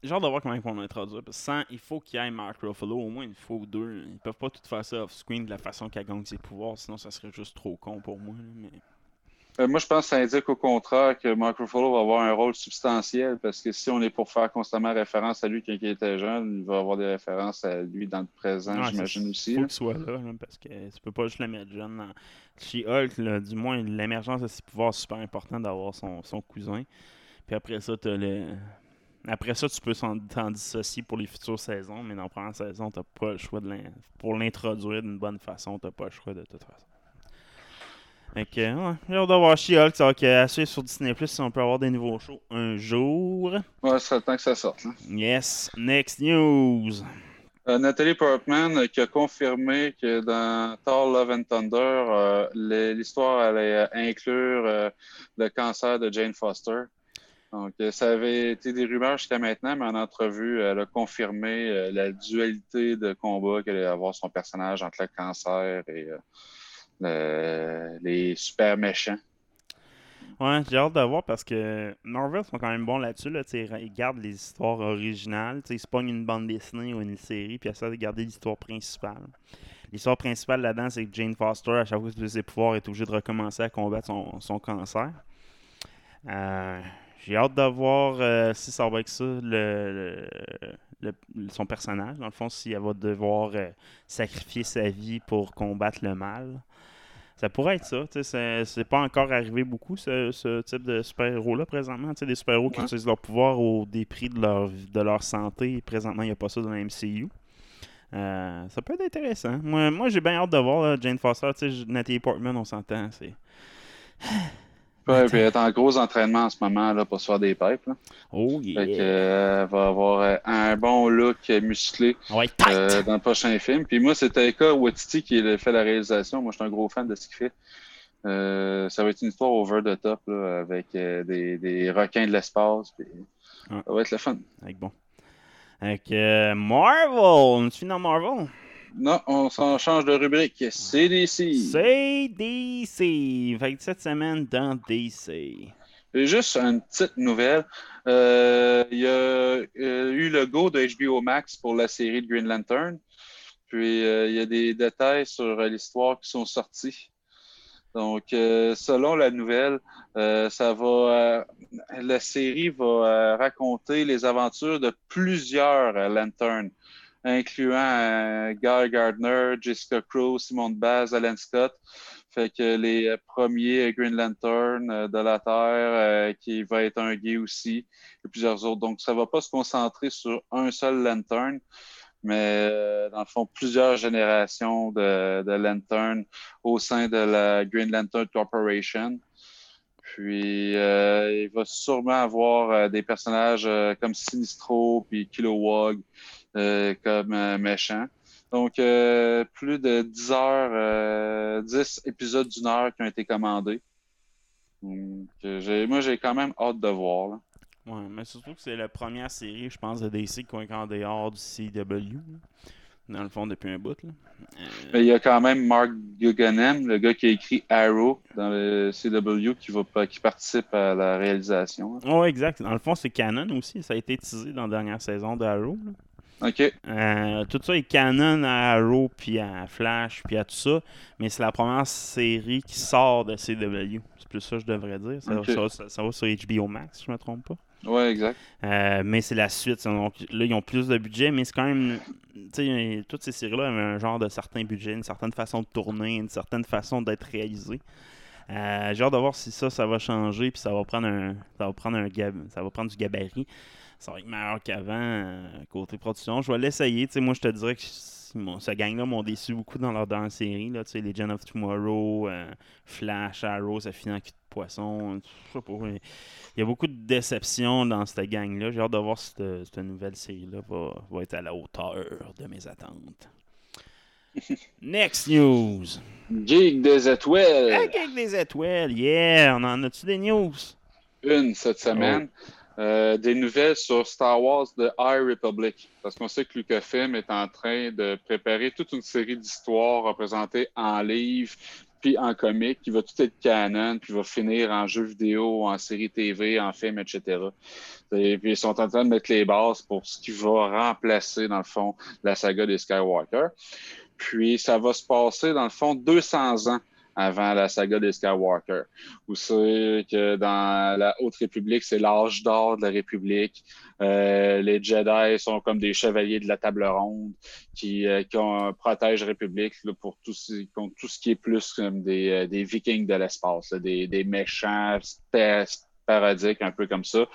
j'ai hâte de voir comment ils vont l'introduire. Parce que sans, il faut qu'il y ait Mark Ruffalo, au moins une fois ou deux. Ils peuvent pas tout faire ça off-screen de la façon qu'elle gagne ses pouvoirs, sinon ça serait juste trop con pour moi. là, Mais... Euh, moi, je pense que ça indique au contraire que Mark Ruffalo va avoir un rôle substantiel parce que si on est pour faire constamment référence à lui quand il était jeune, il va avoir des références à lui dans le présent, j'imagine aussi. faut là. qu'il soit là, là, parce que tu peux pas juste le mettre jeune. Dans... She-Hulk, là, du moins, l'émergence de ses pouvoirs, super important d'avoir son, son cousin. Puis après ça, t'as le. Après ça, tu peux s'en- t'en dissocier pour les futures saisons, mais dans la première saison, t'as pas le choix de Pour l'introduire d'une bonne façon, t'as pas le choix de toute façon. Fait que, ouais, j'ai hâte de voir She-Hulk. Ça va suivre sur Disney Plus si on peut avoir des nouveaux shows un jour. Ouais, ce serait le temps que ça sorte. hein. Yes, next news. Euh, Nathalie Portman euh, qui a confirmé que dans Thor Love and Thunder, euh, les- l'histoire allait euh, inclure euh, le cancer de Jane Foster. Donc, euh, ça avait été des rumeurs jusqu'à maintenant, mais en entrevue, elle a confirmé euh, la dualité de combat qu'elle allait avoir son personnage entre le cancer et euh, le- les super méchants. Ouais, j'ai hâte de voir parce que Marvel sont quand même bons là-dessus. Là, ils gardent les histoires originales. Ils se pognent une bande dessinée ou une série, puis essaient de garder l'histoire principale. L'histoire principale là-dedans, c'est que Jane Foster, à chaque fois a ses pouvoirs, est obligée de recommencer à combattre son, cancer. Euh, j'ai hâte de voir euh, si ça va être ça, le, son personnage. Dans le fond, si elle va devoir euh, sacrifier sa vie pour combattre le mal. Ça pourrait être ça. tu sais, C'est pas encore arrivé beaucoup, ce, ce type de super-héros-là, présentement. Tu sais, Des super-héros qui Ouais. utilisent leur pouvoir au dépris de leur, de leur santé. Présentement, il n'y a pas ça dans la MCU. Euh, ça peut être intéressant. Moi, moi j'ai bien hâte de voir là, Jane Foster. Natalie Portman, on s'entend. C'est... Ouais, puis elle est en gros entraînement en ce moment là, pour se faire des pipes. là. Oh Fait que, yeah! euh, elle va avoir euh, un bon look musclé. Ouais! Euh, dans le prochain film. Puis moi, c'est Taika Waititi qui a fait la réalisation. Moi, je suis un gros fan de ce qu'il fait. Euh, ça va être une histoire over the top là, avec des, des requins de l'espace. puis Ouais. Ça va être le fun. Avec bon. Avec Marvel! On finit dans Marvel? Non, on s'en change de rubrique. CDC. C'est DC! Fait que cette semaine dans DC. Et Juste une petite nouvelle. Euh, Il y a euh, eu le go de HBO Max pour la série de Green Lantern. Puis euh, il y a des détails sur l'histoire qui sont sortis. Donc, euh, selon la nouvelle, euh, ça va, euh, la série va raconter les aventures de plusieurs Lanterns, incluant euh, Guy Gardner, Jessica Crow, Simone Baz, Alan Scott. Fait que les euh, premiers Green Lantern euh, de la Terre, euh, qui va être un gay aussi, et plusieurs autres. Donc, ça va pas se concentrer sur un seul Lantern, mais euh, dans le fond, plusieurs générations de, de Lantern au sein de la Green Lantern Corporation. Puis, euh, il va sûrement avoir euh, des personnages euh, comme Sinistro puis Kilowog euh, comme euh, méchants. Donc, euh, plus de 10 heures, euh, 10 épisodes d'une heure qui ont été commandés. Donc, euh, moi, j'ai quand même hâte de voir. là. Ouais, mais surtout que c'est la première série, je pense, de DC qui est en dehors du CW. Dans le fond, depuis un bout. Là. Euh, Mais il y a quand même Mark Guggenheim, le gars qui a écrit Arrow dans le CW, qui, va, qui participe à la réalisation. Ouais, exact. Dans le fond, c'est canon aussi. Ça a été teasé dans la dernière saison de Arrow. là. OK. Euh, tout ça est canon à Arrow, puis à Flash, puis à tout ça. Mais c'est la première série qui sort de CW. C'est plus ça que je devrais dire. Ça, Ok. ça- ça- ça va sur HBO Max, si je me trompe pas. Ouais, exact. Euh, mais c'est la suite. Donc, là, ils ont plus de budget, mais c'est quand même. Tu toutes ces séries-là avaient un genre de certain budget, une certaine façon de tourner, une certaine façon d'être réalisée. Euh, J'ai hâte de voir si ça, ça va changer, puis ça va prendre un, ça va prendre un gab- ça va prendre du gabarit. Ça va être meilleur qu'avant euh, côté production. Je vais l'essayer. Tu sais, moi, je te dirais que ce gang-là m'ont déçu beaucoup dans leur dernière série. Là, tu sais, Legend of Tomorrow, euh, Flash, Arrow, ça finit en cul de poisson. Je sais pas. mais Il y a beaucoup de déceptions dans cette gang-là. J'ai hâte de voir si cette, cette nouvelle série-là va, va être à la hauteur de mes attentes. Next news. Geek des étoiles. Hey, avec des étoiles, yeah! On en a-tu des news? Une cette semaine. Euh, des nouvelles sur Star Wars The High Republic. Parce qu'on sait que Lucasfilm est en train de préparer toute une série d'histoires représentées en livre puis en comic, qui va tout être canon, puis va finir en jeu vidéo, en série TV, en film, etc. Et puis ils sont en train de mettre les bases pour ce qui va remplacer, dans le fond, la saga des Skywalker. Puis ça va se passer, dans le fond, 200 ans avant la saga des Skywalker. Où c'est que dans la Haute République, c'est l'âge d'or de la République. Euh, les Jedi sont comme des chevaliers de la table ronde qui, euh, qui protègent la République là, pour tout ce, contre tout ce qui est plus comme des, euh, des Vikings de l'espace, des, des méchants parodique, un peu comme ça.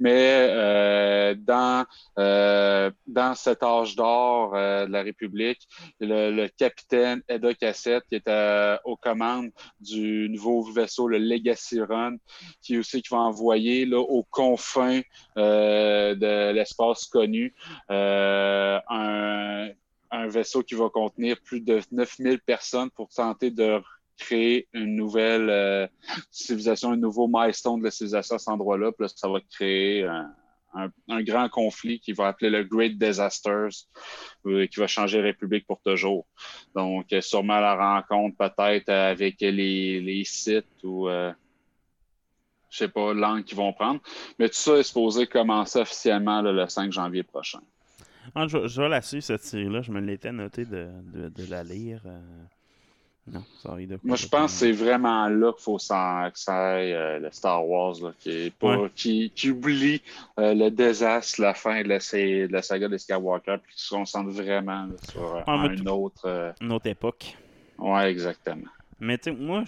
Mais euh, dans, euh, dans cet âge d'or euh, de la République, le, le capitaine Eda Cassette, qui était aux commandes du nouveau vaisseau, le Legacy Run, qui aussi qui va envoyer là, aux confins euh, de l'espace connu euh, un, un vaisseau qui va contenir plus de 9000 personnes pour tenter de créer une nouvelle euh, civilisation, un nouveau milestone de la civilisation à cet endroit-là. Puis là, ça va créer un, grand conflit qui va appeler le Great Disasters, euh, qui va changer la République pour toujours. Donc, euh, sûrement la rencontre peut-être avec les, sites ou je sais pas, l'angle qu'ils vont prendre. Mais tout ça est supposé commencer officiellement le 5 janvier prochain. Ah, je, vais la suivre, cette série-là. Je me l'étais noté de, la lire. Non, sorry de Moi, je pense que c'est vraiment là qu'il faut s'en, ça aille euh, le Star Wars, là, qui, est pas, Ouais. qui, qui oublie euh, le désastre, la fin de la, de la saga de Skywalker, puis qui se concentre vraiment là, sur euh, Ah, un tout- autre. euh, Une autre époque. Ouais, exactement. Mais tu sais, moi,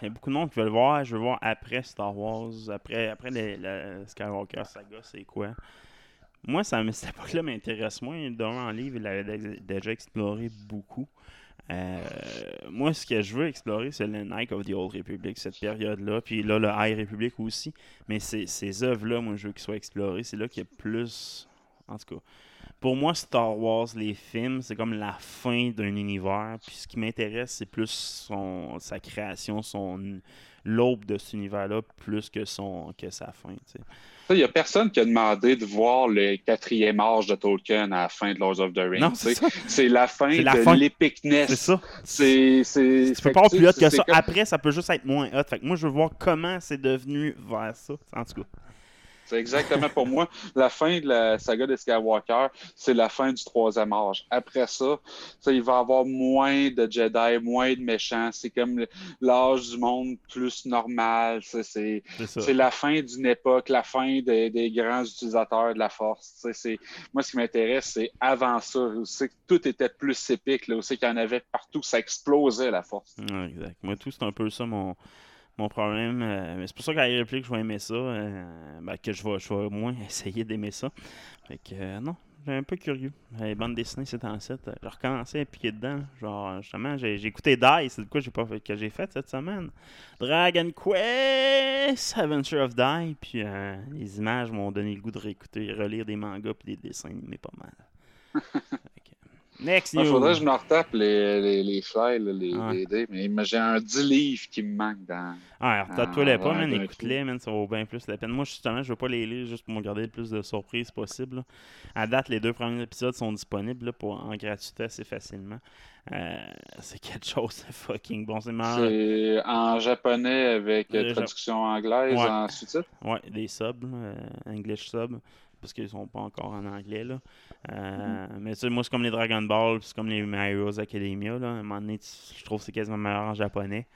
il y a beaucoup de monde qui veut le voir. Je veux voir après Star Wars, après, après les- la Skywalker saga, c'est quoi. Moi, ça, cette époque-là m'intéresse moins. Dans en livre, il avait dé- déjà exploré beaucoup. Euh, moi, ce que je veux explorer, c'est le Night of the Old Republic, cette période-là. Puis là, le High Republic aussi. Mais ces, ces œuvres-là, moi, je veux qu'ils soient explorées. C'est là qu'il y a plus. En tout cas, pour moi, Star Wars, les films, c'est comme la fin d'un univers. Puis ce qui m'intéresse, c'est plus son, sa création, son l'aube de cet univers-là, plus que, son, que sa fin. Il n'y a personne qui a demandé de voir le quatrième âge de Tolkien à la fin de Lords of the Rings. C'est la fin la de l'épicness. C'est ça. C'est, c'est, Tu peux pas avoir plus hot que ça. comme- Après, ça peut juste être moins hot. Fait que moi, je veux voir comment c'est devenu vers ça. En tout cas. C'est exactement pour moi. La fin de la saga de Skywalker, c'est la fin du troisième âge. Après ça, ça, il va y avoir moins de Jedi, moins de méchants. C'est comme l'âge du monde plus normal. C'est la fin d'une époque, la fin des, des grands utilisateurs de la force. Moi, ce qui m'intéresse, c'est avant ça. où C'est que tout était plus épique. Là, c'est qu'il y en avait partout. Ça explosait la force. Ouais, exact. Moi, tout, c'est un peu ça mon, mon problème. Euh, c'est pour ça qu'à réplique, je vais aimer ça. euh, ben, que je vais, je vais au moins essayer d'aimer ça. Fait que, euh, non, j'ai un peu curieux. Les bandes dessinées, c'est en 7. J'ai recommencé à piquer dedans. Genre, justement, j'ai j'ai écouté Die. C'est de quoi j'ai pas fait, que j'ai fait cette semaine. Dragon Quest, Adventure of Die. Puis euh, les images m'ont donné le goût de réécouter, relire des mangas puis des dessins animés pas mal. Next Il faudrait que je me retape les, les, les fly, les. BD. Mais mais j'ai un 10 livres qui me manque dans. Ah, toi les pas, man. Écoute-les, man. Ça vaut bien plus la peine. Moi, justement, je veux pas les lire juste pour me garder le plus de surprises possible. là. À date, les deux premiers épisodes sont disponibles là, pour, en gratuité assez facilement. Euh, c'est quelque chose de fucking bon. C'est marrant. C'est en japonais avec traduction anglaise Ouais. en sous-titres? Ouais, des subs, euh, English sub, parce qu'ils sont pas encore en anglais. Là. Euh, Mais tu sais, moi, c'est comme les Dragon Ball, puis c'est comme les My Heroes Academia. Là. À un moment donné, tu- je trouve que c'est quasiment meilleur en japonais.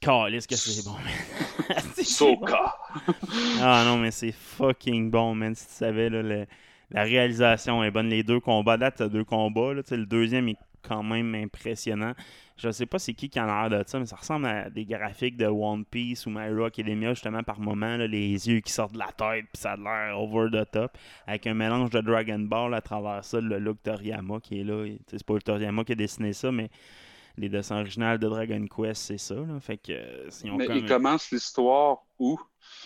Calisse que c'est bon, man. Soka! Ah non, mais c'est fucking bon, man. Si tu savais, là, le- la réalisation est bonne. Les deux combats, date, t'as deux combats. Là, le deuxième est quand même impressionnant. Je sais pas c'est qui qui en a l'air de ça, mais ça ressemble à des graphiques de One Piece ou My Hero Academia, justement, par moment, là, les yeux qui sortent de la tête, puis ça a l'air over the top, avec un mélange de Dragon Ball à travers ça, le look Toriyama qui est là. C'est pas le Toriyama qui a dessiné ça, mais les dessins originaux de Dragon Quest, c'est ça. Là. Fait que, euh, ils ont Mais comme- il commence l'histoire où?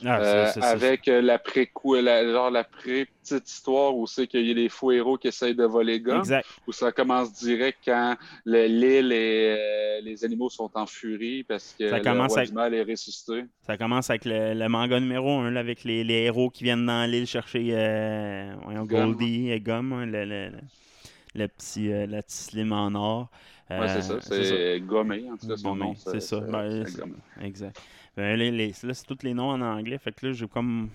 Ah, Euh, avec euh, la pré la, genre la pré-petite histoire où c'est qu'il y a des faux héros qui essayent de voler gomme, Exact. où ça commence direct quand le- l'île et euh, les animaux sont en furie parce que Ça le commence roi avec- du mal est ressuscité. Ça commence avec le, le manga numéro 1, avec les, les héros qui viennent dans l'île chercher euh. Goldie et Gomme, hein, le, le, le- le petit, euh, la petite slim en or. Ouais, c'est Euh, ça, c'est Gommé, en tout cas, son nom. c'est ça. Ben, c'est c'est- Gommé. Exact. Les- les- là, c'est tous les noms en anglais. Fait que là, j'ai comme.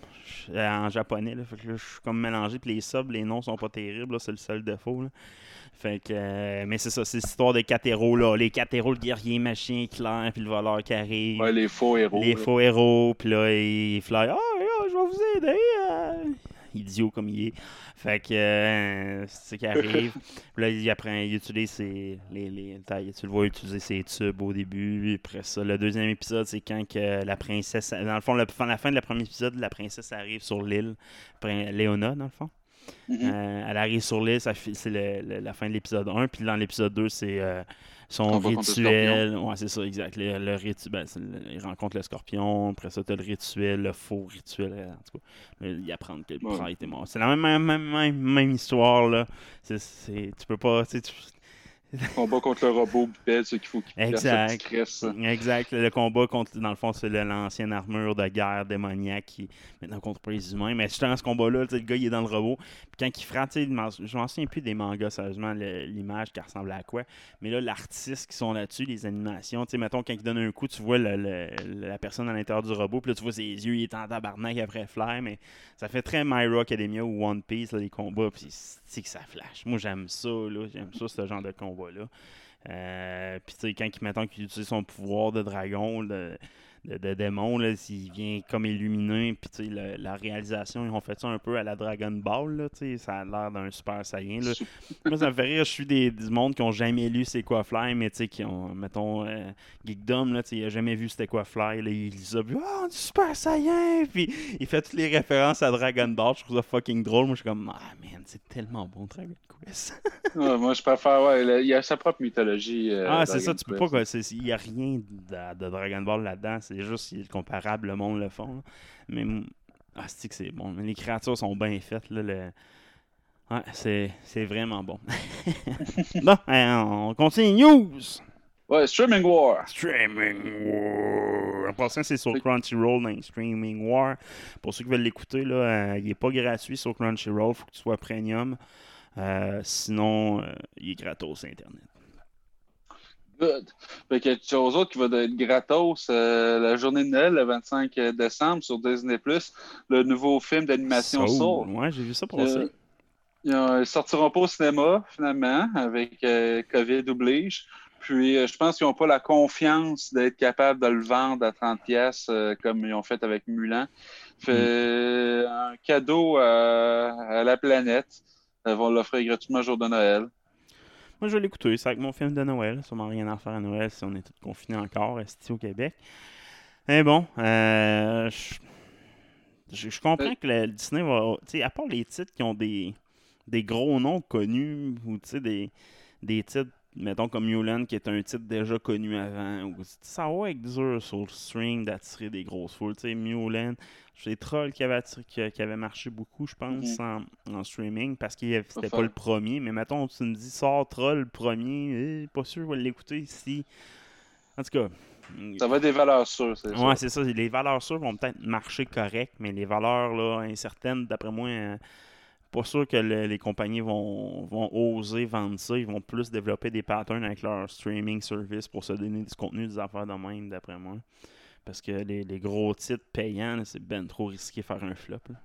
euh, En japonais, là, fait que là, je suis comme mélangé. Puis les subs, les noms sont pas terribles. là, C'est le seul défaut. là. Fait que. euh, mais c'est ça, c'est l'histoire des quatre héros, là. Les quatre héros, le guerrier, machin, clair, puis le voleur qui arrive. Ouais, les faux héros. les là. font héros, puis là, ils fly. Ah, là, je vais vous aider. Idiot comme il est. Fait que euh, c'est ce qui arrive. Là, il apprend, il utilise ses. Les, les, tu le vois utiliser ses tubes au début. Après ça, le deuxième épisode, c'est quand que la princesse. Dans le fond, le- à la fin de la premier épisode, la princesse arrive sur l'île. Léona, dans le fond. Mhm. Euh, elle arrive sur l'île, c'est la fin de l'épisode 1. Puis dans l'épisode 2, c'est euh, son rituel. Ouais, c'est ça, exact. Le, le ritu- ben, c'est le- il rencontre le scorpion. Après ça, t'as le rituel, le faux rituel. euh, En tout cas, Euh, il apprend que le Ouais. prêtre est mort. C'est la même, même, même, même, histoire. là. C'est, c'est- tu peux pas. tu Combat contre le robot bipède, ce qu'il faut qu'il Exact. Exact. Le combat contre, dans le fond, c'est l'ancienne armure de guerre démoniaque qui maintenant contre les humains. Mais justement, ce combat-là, le gars, il est dans le robot. Quand il frappe, je m'en souviens plus des mangas, sérieusement, le- l'image qui ressemblait à quoi. Mais là, l'artiste qui sont là-dessus, les animations, tu sais, mettons, quand il donne un coup, tu vois le- le- la personne à l'intérieur du robot. Puis là, tu vois ses yeux, il est en tabarnak après Flair. Mais ça fait très My Hero Academia ou One Piece, les combats. Puis c'est que ça flash. Moi, j'aime ça, là. J'aime ça, ce genre de combat-là. Euh, puis tu sais, quand il, mettons qu'il utilise son pouvoir de dragon, de, de, de démon, là, s'il vient comme illuminé, puis tu sais, la réalisation, ils ont fait ça un peu à la Dragon Ball, là, tu sais, ça a l'air d'un super saiyan, là. Moi, ça me fait rire, je suis des, du monde qui ont jamais lu C'est quoi Fly, mais tu sais, qui ont, mettons, euh, Geekdom, là, tu sais, il a jamais vu C'était quoi Fly, là, il lit ça, puis oh, on dit Super Saiyan, puis il fait toutes les références à Dragon Ball, je trouve ça fucking drôle, moi, je suis comme, ah, man, c'est tellement bon, Dragon Quest. Ouais, moi, je préfère, ouais, il y a sa propre mythologie. euh, Ah, c'est ça, tu peux pas. quoi, c'est- Il n'y a rien de, de Dragon Ball là-dedans. C'est juste si le comparable, le monde le font. là. Mais. Ah, c'est que c'est bon. Mais les créatures sont bien faites. Là, le... Ouais, c'est c'est vraiment bon. bon, hein, on continue. News! Ouais, Streaming War. Streaming War. En passant, c'est sur Crunchyroll dans Streaming War. Pour ceux qui veulent l'écouter, là, euh, il n'est pas gratuit sur Crunchyroll. Il faut que tu sois premium. Euh, sinon, euh, il est gratos sur Internet. Good. Fait qu'il y a quelque chose d'autre qui va être gratos euh, la journée de Noël, le 25 décembre, sur Disney+, le nouveau film d'animation Soul. Ouais, j'ai vu ça passer. Euh, Ils ne sortiront pas au cinéma, finalement, avec euh, COVID oblige. Puis, euh, je pense qu'ils n'ont pas la confiance d'être capables de le vendre à 30$ pièces comme ils ont fait avec Mulan. Fait un cadeau à, à la planète. Ils vont l'offrir gratuitement le jour de Noël. Moi, je vais l'écouter. C'est avec mon film de Noël. Sûrement rien à faire à Noël si on est tous confinés encore, restés au Québec. Mais bon, euh, je, comprends que le Disney va. Tu sais, à part les titres qui ont des, des gros noms connus, ou des, des titres, mettons comme Mulan, qui est un titre déjà connu avant, ou ça va être dur sur le stream d'attirer des grosses foules. Tu sais, Mulan, c'est Troll qui avait, attiré- qui, qui avait marché beaucoup, je pense, en, en streaming, parce que c'était pas le premier. Mais mettons, tu me dis, sors Troll le premier, eh, pas sûr, je vais l'écouter si. En tout cas. Ça va être des valeurs sûres, c'est Ouais, c'est ça. Les valeurs sûres vont peut-être marcher correct, mais les valeurs là, incertaines, d'après moi, euh, pas sûr que le- les compagnies vont, vont oser vendre ça. Ils vont plus développer des patterns avec leur streaming service pour se donner du contenu, des affaires de même, d'après moi. Parce que les, les gros titres payants, c'est ben trop risqué de faire un flop. là.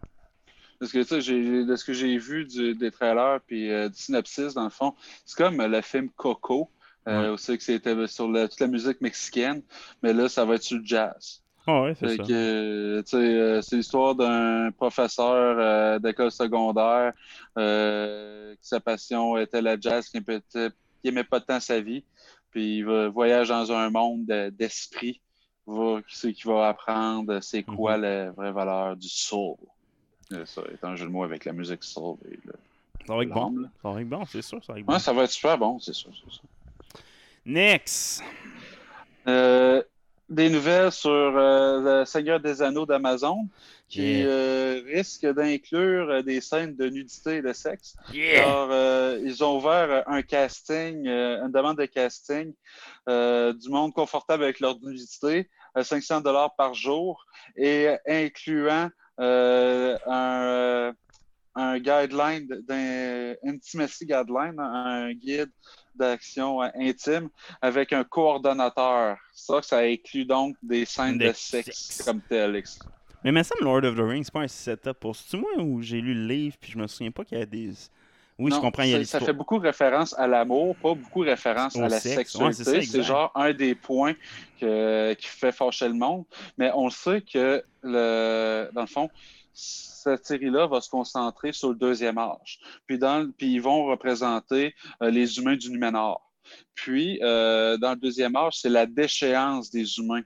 Parce que, tu sais, j'ai- de ce que j'ai vu du- des trailers puis euh, du synopsis, dans le fond, c'est comme euh, le film Coco. Euh, Ouais. aussi que c'était sur la- toute la musique mexicaine, mais là, ça va être sur le jazz. Ah ouais, c'est Fait ça. que, euh, c'est l'histoire d'un professeur euh, d'école secondaire euh, qui sa passion était la jazz, qui n'aimait qui aimait pas tant sa vie. Puis il va, voyage dans un monde de- d'esprit. C'est qui va apprendre c'est quoi Mhm. la vraie valeur du soul. Ça est un jeu de mots avec la musique soul. Et le... Ça va être bon. là. Ça va être bon, c'est sûr. Ça va être bon. Ouais, ça va être super bon, c'est sûr. Next! Euh, des nouvelles sur euh, le Seigneur des Anneaux d'Amazon qui Yeah. euh, risque d'inclure euh, des scènes de nudité et de sexe. Yeah! Alors, euh, ils ont ouvert un casting, euh, une demande de casting euh, du monde confortable avec leur nudité, à 500 dollars par jour, et incluant euh, un, un guideline, d'un intimacy guideline, un guide d'action euh, intime avec un coordonnateur. Ça, ça inclut donc des scènes De de sexe, sexe. comme tel. Mais il me semble Lord of the Rings, c'est pas un setup pour. C'est moi où j'ai lu le livre puis je me souviens pas qu'il y a des. Oui, je comprends, il y a ça, fait beaucoup référence à l'amour, pas beaucoup référence Au à la sexe. sexualité. Ouais, c'est genre un des points que- qui fait fâcher le monde. Mais on sait que, le, dans le fond, cette série-là va se concentrer sur le deuxième âge. Puis, dans, puis ils vont représenter euh, les humains du Numénor. Puis, euh, dans le deuxième âge, c'est la déchéance des humains.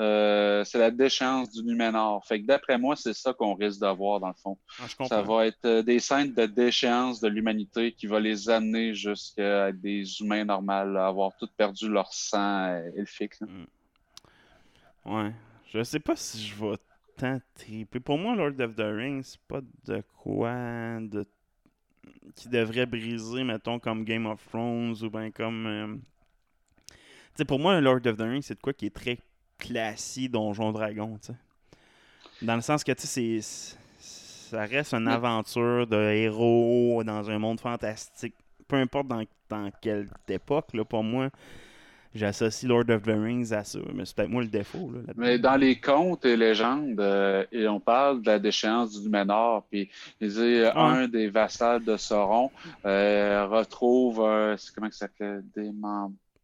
Euh, c'est la déchéance du Numénor. Fait que d'après moi, c'est ça qu'on risque d'avoir dans le fond. Ah. Ça va être des scènes de déchéance de l'humanité qui va les amener jusqu'à être des humains normaux, à avoir tout perdu leur sang euh, elfique. là. Ouais. Je sais pas si je vais tant. Pour moi, Lord of the Rings, c'est pas de quoi de qui devrait briser, mettons, comme Game of Thrones ou bien comme. euh, Tu sais, pour moi, Lord of the Rings, c'est de quoi qui est très classique Donjon Dragon, tu sais. Dans le sens que, tu sais, c'est. Ça reste une aventure de héros dans un monde fantastique. Peu importe dans, dans quelle époque, là, pour moi, j'associe Lord of the Rings à ça. Mais c'est peut-être moi le défaut, là. Mais dans les contes et légendes, euh, et on parle de la déchéance du Numénor, puis il dit Ah. un des vassals de Sauron euh, retrouve, euh, c'est comment que ça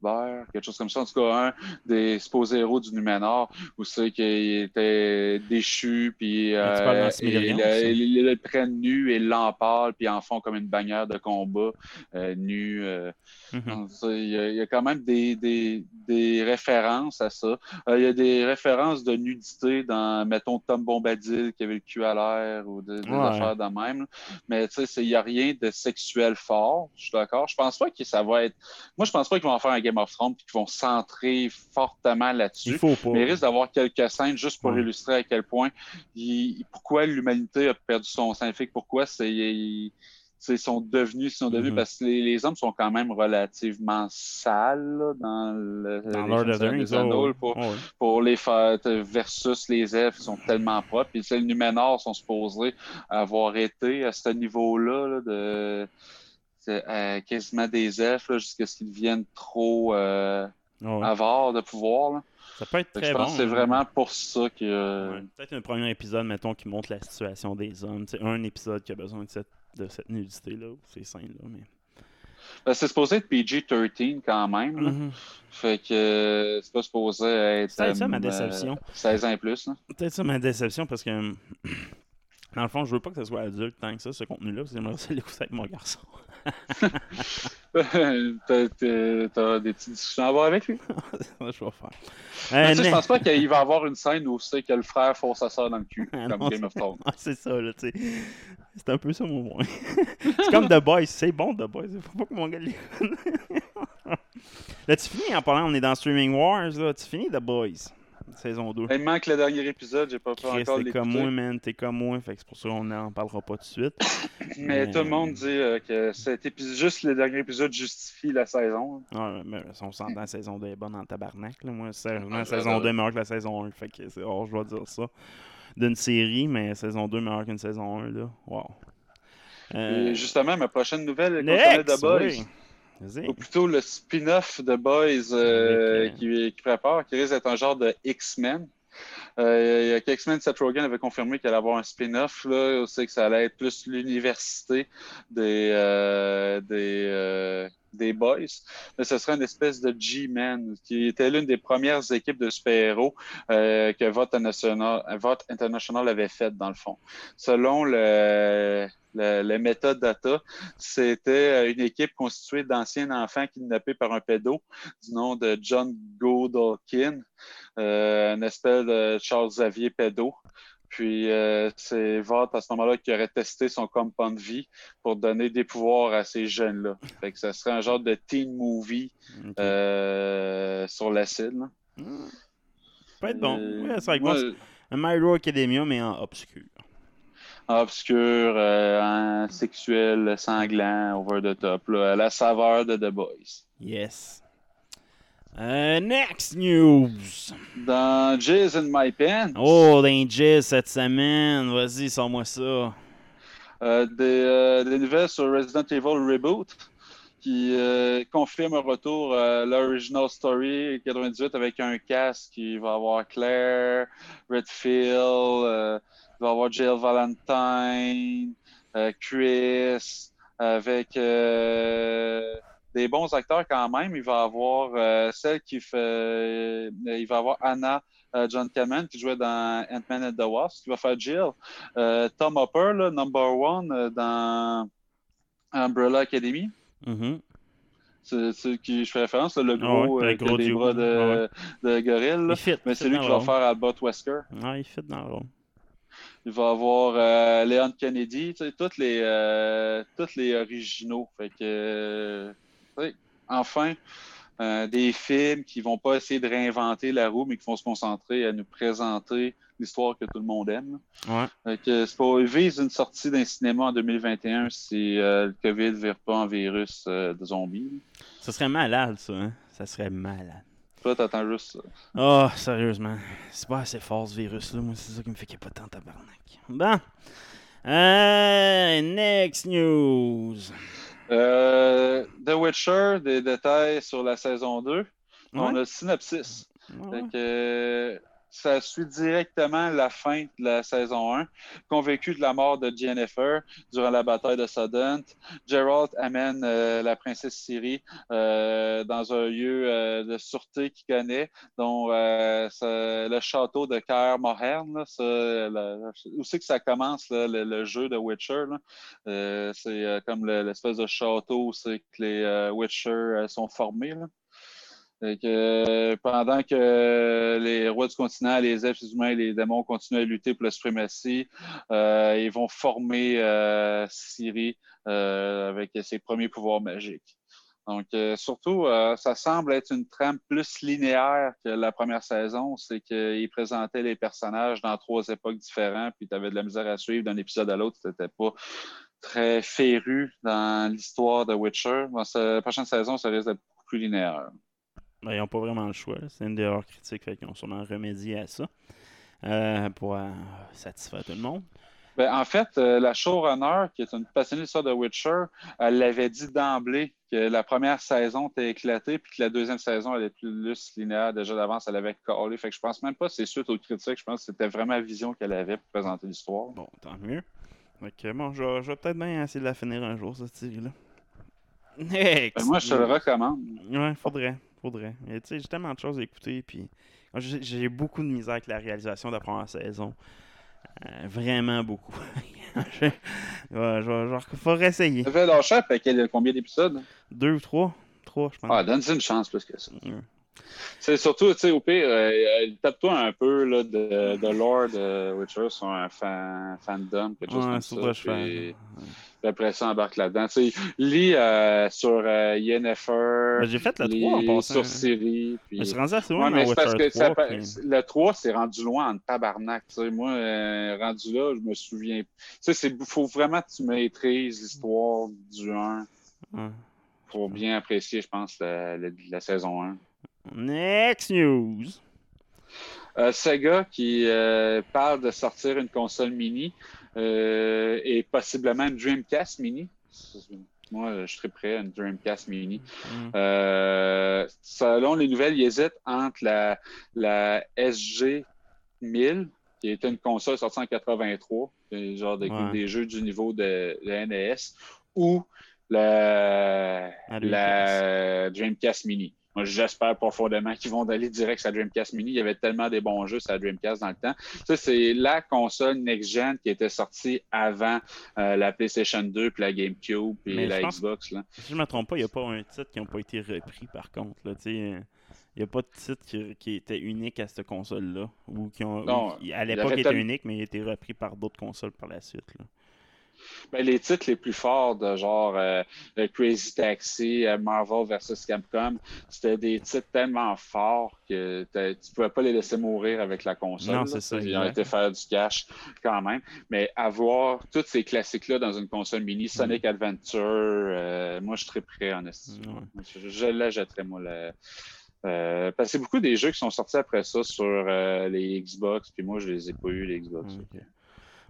quelque chose comme ça, en tout cas un des supposés héros du Numénor, où c'est qu'il était déchu, puis euh, ils le- ils le prennent nu et l'empalent, puis en font comme une bannière de combat euh, nu. euh, Mhm. Il y, a, il y a quand même des, des, des références à ça. Euh, il y a des références de nudité dans, mettons, Tom Bombadil qui avait le cul à l'air ou des, des Ouais. affaires de même. Mais tu sais, il n'y a rien de sexuel fort. Je suis d'accord. Je pense pas que ça va être. Moi, je pense pas qu'ils vont en faire un Game of Thrones et qu'ils vont centrer fortement là-dessus. Il faut pas. Mais il risque d'avoir quelques scènes juste pour Ouais. illustrer à quel point il- pourquoi l'humanité a perdu son scientifique, pourquoi c'est ils sont devenus, sont devenus Mhm. parce que les, les hommes sont quand même relativement sales là, dans le Dans les Lord of the Rings, oh, pour, oh, ouais. pour les faire versus les elfes ils sont tellement propres. Puis les Numénors sont supposés avoir été à ce niveau-là là, de euh, quasiment des elfes jusqu'à ce qu'ils deviennent trop euh, Oh, ouais. avares de pouvoir. là. Ça peut être très je pense bon. que c'est hein. vraiment pour ça que. Ouais, Peut-être un premier épisode, mettons, qui montre la situation des hommes. Sais, un épisode qui a besoin de cette, de cette nudité-là, ces scènes-là. Mais... Ben, c'est supposé être PG-13 quand même. là. Mhm. Fait que euh, c'est pas supposé être. C'est ça, ma euh, déception. 16 ans et plus. Peut-être ça ma déception parce que. Dans le fond, je veux pas que ça soit adulte tant que ça, ce contenu-là, parce que j'aimerais ça l'écouter avec mon garçon. T'as- des petites discussions à avoir avec lui? je vais faire. Mais tu sais, je pense pas qu'il va avoir une scène où c'est que le frère force sa soeur dans le cul, Ah, comme non, Game of Thrones. Ah, c'est ça, là, tu sais. C'est un peu ça mon point. c'est comme The Boys, c'est bon The Boys, il faut pas que mon gars l'écoute. là, tu finis en parlant, on est dans Streaming Wars, là, tu finis The Boys, saison 2. Il manque le dernier épisode, j'ai pas pu Chris, encore t'es comme moi, man, t'es comme moi, fait que c'est pour ça qu'on n'en parlera pas tout de suite. Mais Mais- tout le monde dit euh, que cet épisode, juste le dernier épisode justifie la saison. Ouais, mais on s'entend, la saison 2 est bonne en tabarnak. Là. Moi, sérieusement, Ah, la saison j'adore. 2 est meilleure que la saison 1. Fait que c'est oh, je dois dire ça. D'une série, mais saison 2 meilleure qu'une saison 1. Là. Wow. Euh, Et justement, ma prochaine nouvelle le concernait X, The Boys. oui. Ou plutôt le spin-off de Boys euh, qui, qui prépare, qui risque d'être un genre de X-Men. Euh, il y a que X-Men, Seth Rogen avait confirmé qu'il allait avoir un spin-off. Là, sait que ça allait être plus l'université des, euh, des, euh, des Boys. Mais ce serait une espèce de G-Men, qui était l'une des premières équipes de super-héros euh, que Vote International, Vote International avait faites, dans le fond. Selon le, le, le metadata, c'était euh, une équipe constituée d'anciens enfants kidnappés par un pédo du nom de John Godolkin, euh, une espèce de Charles Xavier pédo. Puis euh, c'est Vought à ce moment-là qui aurait testé son compound vie pour donner des pouvoirs à ces jeunes-là. Fait que ça serait un genre de teen movie euh, sur l'acide. là. Hmm. Peut être bon. Euh, Ouais, c'est avec moi, moi, c'est un My Hero Academia, mais en obscur. obscur, euh, en sexuel, sanglant, over the top, là, à la saveur de The Boys. Yes. Euh, next news. Dans Jizz in My Pen, Oh, Danger cette semaine. Vas-y, sors-moi ça. euh, des, euh, des nouvelles sur Resident Evil Reboot qui euh, confirme un retour à l'original story 98 avec un cast qui va avoir Claire, Redfield, il va avoir Jill Valentine, Chris, avec des bons acteurs quand même. Il va avoir euh, celle qui fait. euh, il va avoir Anna euh, John Kamen qui jouait dans Ant-Man and the Wasp, qui va faire Jill. Tom Hopper, là, number one, dans Umbrella Academy. Mhm. C'est c'est qui je fais référence, là, le Ah gros, ouais, le qui gros des bras de, de gorille. fit, Mais c'est lui qui va faire Albert Wesker. Ouais, il fit dans le rôle. Il va avoir euh, Leon Kennedy, tu sais, les, euh, tous les originaux. Fait que, euh, enfin, euh, des films qui vont pas essayer de réinventer la roue, mais qui vont se concentrer à nous présenter l'histoire que tout le monde aime. Ouais. Fait que c'est pas, ils visent une sortie d'un cinéma en 2021 si euh, le COVID ne vire pas en virus euh, de zombies. Ça serait malade, ça. Hein? Ça serait malade. Toi, t'attends juste ça. Oh, sérieusement. C'est pas assez fort, ce virus-là. Moi, c'est ça qui me fait capoter en tabarnak. Bon. Euh, next news. Euh, The Witcher, des détails sur la saison 2. On a le synopsis. Ouais. Fait que, euh, ça suit directement la fin de la saison 1. Convaincu de la mort de Jennifer durant la bataille de Sodden, Geralt amène euh, la princesse Ciri euh, dans un lieu euh, de sûreté qu'il connaît, dont le château de Caer Morhen. là, ça, Où c'est que ça commence, le, jeu de Witcher? c'est comme le- l'espèce de château où c'est que les Witcher sont formés. Que, euh, pendant que les rois du continent, les elfes, humains et les démons continuent à lutter pour la suprématie, euh, ils vont former Ciri euh, avec ses premiers pouvoirs magiques. Donc, surtout, ça semble être une trame plus linéaire que la première saison. C'est qu'ils présentaient les personnages dans trois époques différentes, puis tu avais de la misère à suivre d'un épisode à l'autre. C'était pas très féru dans l'histoire de Witcher. Dans la prochaine saison, ça risque d'être beaucoup plus linéaire. Ben, ils n'ont pas vraiment le choix. C'est une de leurs critiques, fait qu'ils ont sûrement remédié à ça. euh, pour euh, satisfaire tout le monde. Ben, en fait, euh, la showrunner, qui est une passionnée de de Witcher, elle l'avait dit d'emblée que la première saison était éclatée, puis que la deuxième saison elle est plus linéaire. Déjà d'avance, elle avait collé. Fait que je pense même pas que c'est suite aux critiques. Je pense que c'était vraiment la vision qu'elle avait pour présenter l'histoire. Bon, tant mieux. Que, bon, je vais, peut-être bien essayer de la finir un jour, cette série-là. Ben, moi, je te le recommande. Ouais, faudrait. Faudrait. Mais tu sais, j'ai tellement de choses à écouter. Puis j'ai beaucoup de misère avec la réalisation de la première saison. Euh, vraiment beaucoup. je, vais- je- faudrait essayer. Ça fait lâcher quel- combien d'épisodes? Deux ou trois Trois, je pense. Ah, donne-y une chance plus que ça. Ouais. C'est surtout, tu sais, au pire, euh, euh, tape-toi un peu là, de, de lore de Witcher sur un fan, fandom, quelque chose Ouais, comme surtout ça. puis- puis après ça, embarque là-dedans. Tu sais, lis euh, sur euh, Yennefer, Ben, j'ai fait le lis 3 en passant. sur hein. Siri. Puis... Je suis rendu assez Ouais, loin mais dans c'est parce que ça 3. pa- puis- le 3, c'est rendu loin en tabarnak. tu sais. Moi, euh, rendu là, je me souviens. Tu sais, il faut vraiment que tu maîtrises l'histoire du 1 Ouais. pour bien apprécier, je pense, la, la- la saison 1. Next news. Euh, Sega qui euh, parle de sortir une console mini euh, et possiblement une Dreamcast mini. Moi, je serais prêt à une Dreamcast mini. Mm. Selon les nouvelles, ils hésitent entre la, la SG 1000, qui était une console sortie en 83, qui est genre des, Ouais. des jeux du niveau de, de NES, ou la, La la Dreamcast mini. Moi, j'espère profondément qu'ils vont aller direct sur la Dreamcast Mini. Il y avait tellement des bons jeux sur la Dreamcast dans le temps. Ça, c'est la console next-gen qui était sortie avant euh, la PlayStation 2, puis la GameCube, puis Mais la pense- Xbox. Là. Si je me trompe pas, il n'y a pas un titre qui n'a pas été repris par contre. là, euh, Il n'y a pas de titre qui, qui était unique à cette console-là. Ou qui ont, Non, ou qui, à l'époque était unique, mais il a été repris par d'autres consoles par la suite. là. Ben, les titres les plus forts de genre euh, Crazy Taxi, euh, Marvel vs Capcom, c'était des titres tellement forts que tu ne pouvais pas les laisser mourir avec la console. Non, c'est ça, Ils ont été faire du cash quand même. Mais avoir tous ces classiques-là dans une console mini, Sonic Adventure, euh, moi je serais prêt en estime. Ouais. Je, je la jetterais, moi. euh, parce que c'est beaucoup des jeux qui sont sortis après ça sur euh, les Xbox, puis moi je les ai pas eu, les Xbox.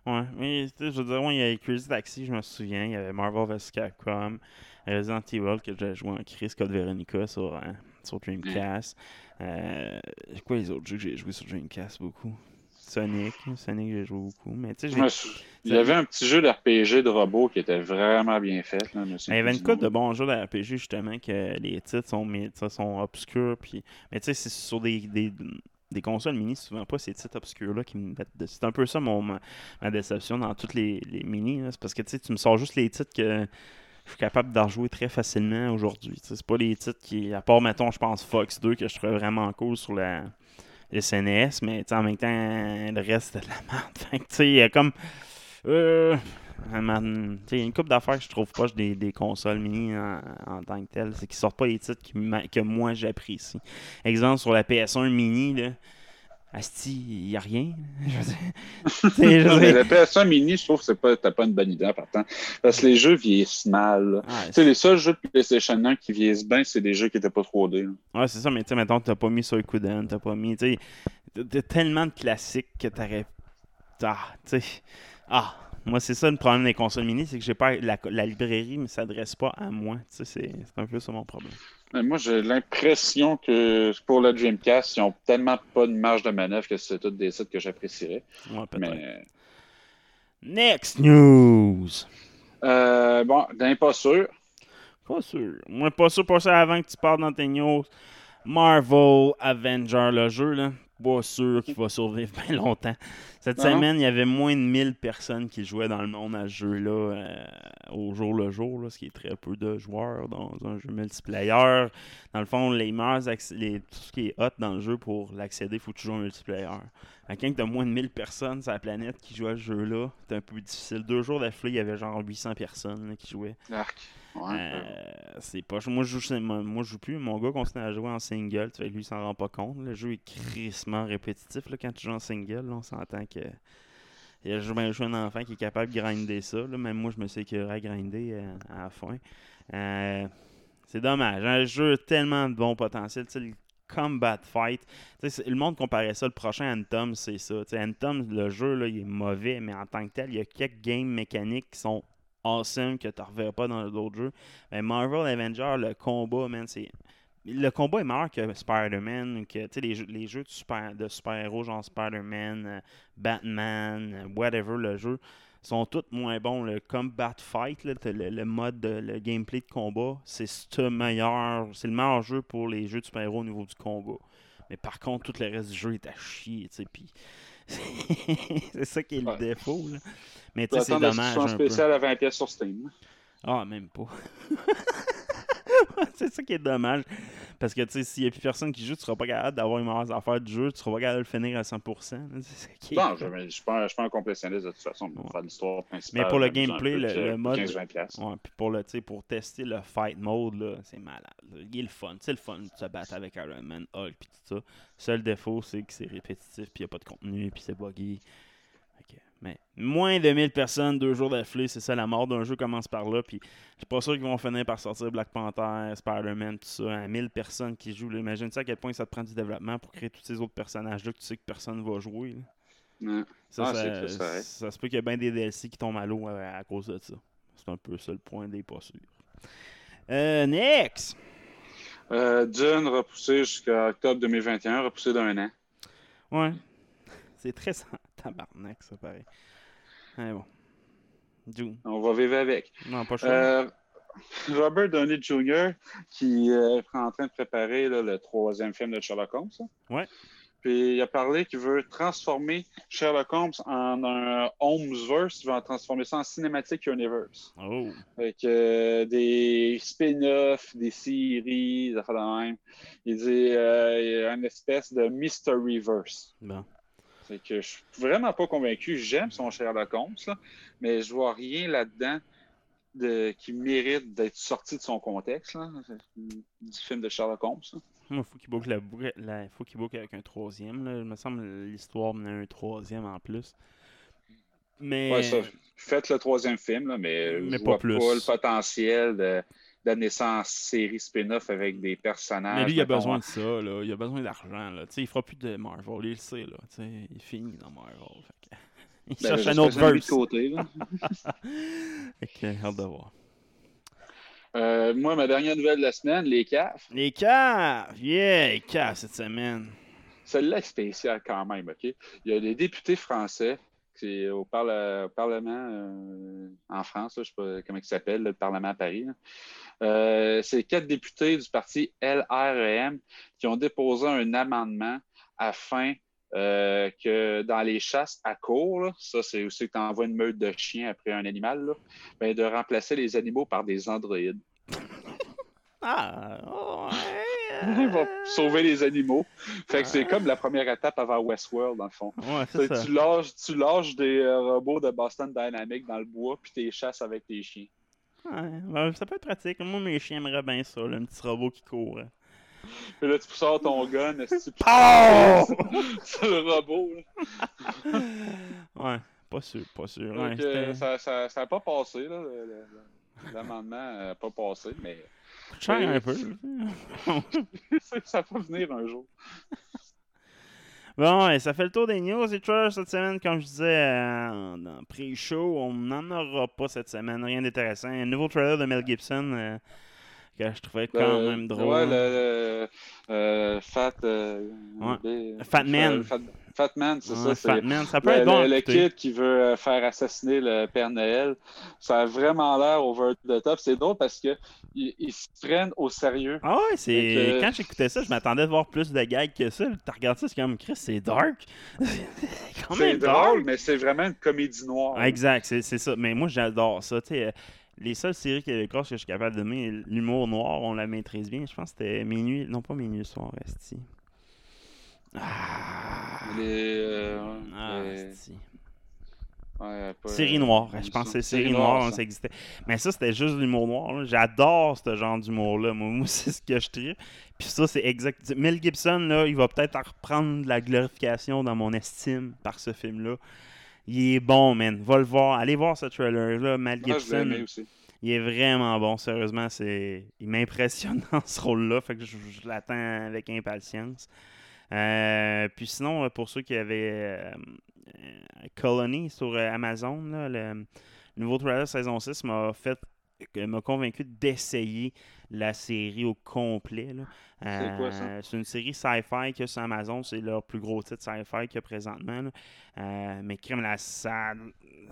Ouais, mais je veux dire, ouais, il y a Crazy Taxi, je me souviens. Il y avait Marvel vs. Capcom, Resident Evil que j'ai joué en Chris, Code Veronica sur, euh, sur Dreamcast. Euh, quoi les autres jeux que j'ai joué sur Dreamcast beaucoup? Sonic. Sonic, j'ai joué beaucoup. Mais tu sais, Il y avait un petit jeu d'RPG de robot qui était vraiment bien fait. Là, Mais il y avait une couple de bons jeux de RPG justement que les titres sont, sont obscurs. Puis... Mais tu sais, c'est sur des, des, des consoles mini, souvent pas ces titres obscurs-là qui me mettent. de- C'est un peu ça mon, ma, déception dans toutes les, les mini. C'est parce que tu me sors juste les titres que je suis capable d'en jouer très facilement aujourd'hui. C'est pas les titres qui, à part mettons, je pense Fox 2 que je trouvais vraiment cool sur la SNES, mais tu sais, en même temps, le reste c'était de la merde. Fait que, tu sais, comme. Euh, il y a une couple d'affaires que je trouve proche des, des consoles mini en, en tant que telles. C'est qu'ils sortent pas les titres qui que moi j'apprécie. Exemple, sur la PS1 mini, là. Asti, il n'y a rien. Je sais, je Non, mais la PS1 mini, je trouve que c'est pas, t'as pas une bonne idée en partant. Parce que les jeux vieillissent mal. Tu sais, les seuls jeux de PlayStation 1 qui vieillissent bien, c'est des jeux qui étaient pas 3D. là. Ouais, c'est ça, mais tu sais, mettons, t'as pas mis Suikoden, t'as pas mis, tu sais, tellement de classiques que t'aurais. Ah, tu sais. Ah, moi, c'est ça le problème des consoles mini, c'est que j'ai pas. La, la librairie ne s'adresse pas à moi. Tu sais, c'est c'est un peu ça mon problème. Mais moi, j'ai l'impression que pour le Dreamcast, ils ont tellement pas de marge de manœuvre que c'est tous des sites que j'apprécierais. Ouais, peut-être. Mais Next news! euh, bon, d'un pas sûr. Pas sûr. Moi, pas sûr pour ça avant que tu parles dans tes news. Marvel Avenger, le jeu, là. Pas sûr qu'il va survivre bien longtemps. Cette semaine, il y avait moins de 1000 personnes qui jouaient dans le monde à ce jeu-là euh, au jour le jour, là, ce qui est très peu de joueurs dans un jeu multiplayer. Dans le fond, les acc- les- tout ce qui est hot dans le jeu pour l'accéder, il faut joues en multiplayer. Que Quand tu as moins de 1000 personnes sur la planète qui jouent à ce jeu-là, c'est un peu difficile. Deux jours d'affilée, il y avait genre 800 personnes là, qui jouaient. Arc. Ouais. Euh, c'est pas. Moi je, joue, moi, moi, je joue plus. Mon gars continue à jouer en single. Tu sais, lui, il s'en rend pas compte. Le jeu est crissement répétitif. Là, quand tu joues en single, là, on s'entend Il y a suis un enfant qui est capable de grinder ça. Là. Même moi, je me suis écœuré à grinder euh, à la fin. Euh, c'est dommage. Un jeu a tellement de bon potentiel. Le combat fight. Le monde comparait ça. Le prochain Anthem, c'est ça. Tu Anthem, le jeu, là, il est mauvais, mais en tant que tel, il y a quelques games mécaniques qui sont awesome que tu ne reverras pas dans d'autres jeux. Mais Marvel Avenger, le combat, man, c'est. Le combat est meilleur que Spider-Man, que tu sais, les jeux, les jeux de super- de super-héros, genre Spider-Man, euh, Batman, euh, whatever, le jeu, sont tous moins bons. Le combat fight, là, le, le mode, de- le gameplay de combat, c'est ce meilleur, c'est le meilleur jeu pour les jeux de super-héros au niveau du combat. Mais par contre, tout le reste du jeu est à chier, tu sais, puis c'est ça qui est le Ouais. défaut, là. Mais Tu sais, c'est dommage un peu. spéciale à 20$ sur Steam. Ah, même pas. c'est ça qui est dommage. Parce que, tu sais, s'il n'y a plus personne qui joue, tu seras pas capable d'avoir les meilleures affaires du jeu, tu seras pas capable de le finir à 100%. là. C'est ça qui est- Non, je ne suis, pas un- complétionniste de toute façon. Pour Ouais. faire l'histoire principale. Mais pour le gameplay, le- mode- 15-20$. piastres. Ouais, puis pour, le, pour tester le fight mode, c'est malade. là. Il est le fun. C'est le fun de se battre avec Iron Man, Hulk, puis tout ça. Seul défaut, c'est que c'est répétitif, puis il n'y a pas de contenu, puis c'est buggy. Mais moins de 1000 personnes, deux jours d'affilée, c'est ça, la mort d'un jeu commence par là. Puis je suis pas sûr qu'ils vont finir par sortir Black Panther, Spider-Man, tout ça. À 1000 personnes qui jouent. là. Imagine-tu à quel point ça te prend du développement pour créer tous ces autres personnages-là que tu sais que personne va jouer. Ça, Ah, ça, pareil. ça se peut qu'il y ait bien des DLC qui tombent à l'eau à, à cause de ça. C'est un peu ça le point des pas sûrs. Euh, next! Euh, Dune repoussé jusqu'à octobre 2021, repoussé d'un an. Ouais. C'est très sans tabarnak, ça, pareil. Ouais, bon. On va vivre avec. Non, pas chaud. Euh, Robert Downey Jr., qui euh, est en train de préparer là, le troisième film de Sherlock Holmes. ça. Ouais. Puis il a parlé qu'il veut transformer Sherlock Holmes en un Holmesverse. Il veut en transformer ça en Cinematic Universe. Oh. Avec euh, des spin-offs, des séries, des affaires de même. Il dit euh, une espèce de Mysteryverse. Bon. C'est que je suis vraiment pas convaincu. J'aime son Sherlock Holmes, là, mais je vois rien là-dedans de, qui mérite d'être sorti de son contexte là, du film de Sherlock Holmes. Il faut qu'il boucle, la, faut qu'il boucle avec un troisième. Là. Il me semble que l'histoire menait un troisième en plus. Mais. Ouais, ça, faites le troisième film, là, mais, Mais je pas vois plus. pas le potentiel de d'amener ça en série spin-off avec des personnages. Mais lui, il a besoin de ça, là. Il a besoin d'argent, là. Tu sais, il fera plus de Marvel, il le sait, là. Tu sais, il finit dans Marvel. Fait que- Il ben, cherche un autre verse. côté. là. Que, hâte de voir. Euh, moi, ma dernière nouvelle de la semaine, les CAF. Les caves! Yeah, les caves cette semaine. celle-là est spéciale quand même, OK? Il y a des députés français qui, au, parle- au Parlement euh, en France, je ne sais pas comment il s'appelle, le Parlement à Paris. Euh, c'est quatre députés du parti LREM qui ont déposé un amendement afin euh, que dans les chasses à court, là, ça c'est aussi que tu envoies une meute de chiens après un animal, ben, de remplacer les animaux par des androïdes. Ah, ouais. Ils vont sauver les animaux. Fait que c'est comme la première étape avant Westworld, dans le fond. Ouais, Tu c'est ça. tu lâches, tu lâches des euh, robots de Boston Dynamics dans le bois, puis tu les chasses avec tes chiens. Ouais, ben, ça peut être pratique. Moi, mes chiens aimeraient bien ça, là, un petit robot qui court. hein. Puis là, tu sors ton gun, est-ce que tu Oh! sur le robot. là. Ouais, pas sûr, pas sûr. Donc, Ouais, euh, ça ça- ça n'a pas passé, là. L'amendement n'a pas passé, mais coûte cher un peu. ça va venir un jour. Bon, et ça fait le tour des news et trailers cette semaine. Comme je disais euh, dans pré-show, on n'en aura pas cette semaine. Rien d'intéressant. Un nouveau trailer de Mel Gibson euh, que je trouvais quand Le- même drôle. Ouais, le, le- euh, Fat. euh, Ouais. le- Fat Man. Fat, Fat Man, c'est Ouais, ça. Fat Man, ça peut Le, être bon. à le- kid qui veut euh, faire assassiner le Père Noël, ça a vraiment l'air over the top. C'est drôle parce que ils, ils se prennent au sérieux. Ah ouais, c'est. Quand j'écoutais ça, je m'attendais de voir plus de gags que ça. Tu regardes ça, c'est comme Chris, c'est dark. c'est drôle, dark. mais c'est vraiment une comédie noire. Exact, c'est ça. Mais moi, j'adore ça. tu sais, euh, les seules séries québécoises que je suis capable de donner, l'humour noir, on la maîtrise bien. Je pense que c'était Minuit. Non, pas Minuit soir, Esti. Ah, Les, euh, ah, les- esti. ouais, pas- Série noire, je pense que c'est série noire, ça existait. Mais ça, c'était juste l'humour noir. J'adore ce genre d'humour-là. Moi, moi, c'est ce que je tripe. Puis ça, c'est exact. Mel Gibson, là, il va peut-être en reprendre de la glorification dans mon estime par ce film-là. Il est bon, man. Va le voir. Allez voir ce trailer-là. Je l'ai Gibson. aussi. Il est vraiment bon, sérieusement. C'est... Il m'impressionne dans ce rôle-là. Fait que je, je l'attends avec impatience. Euh, puis sinon, euh, pour ceux qui avaient euh, Colony sur Amazon, là, le nouveau trailer saison 6 m'a fait m'a convaincu d'essayer la série au complet. C'est quoi, ça? Euh, C'est une série sci-fi que sur Amazon, c'est leur plus gros titre sci-fi qu'il y a présentement. Euh, mais crime, là, ça,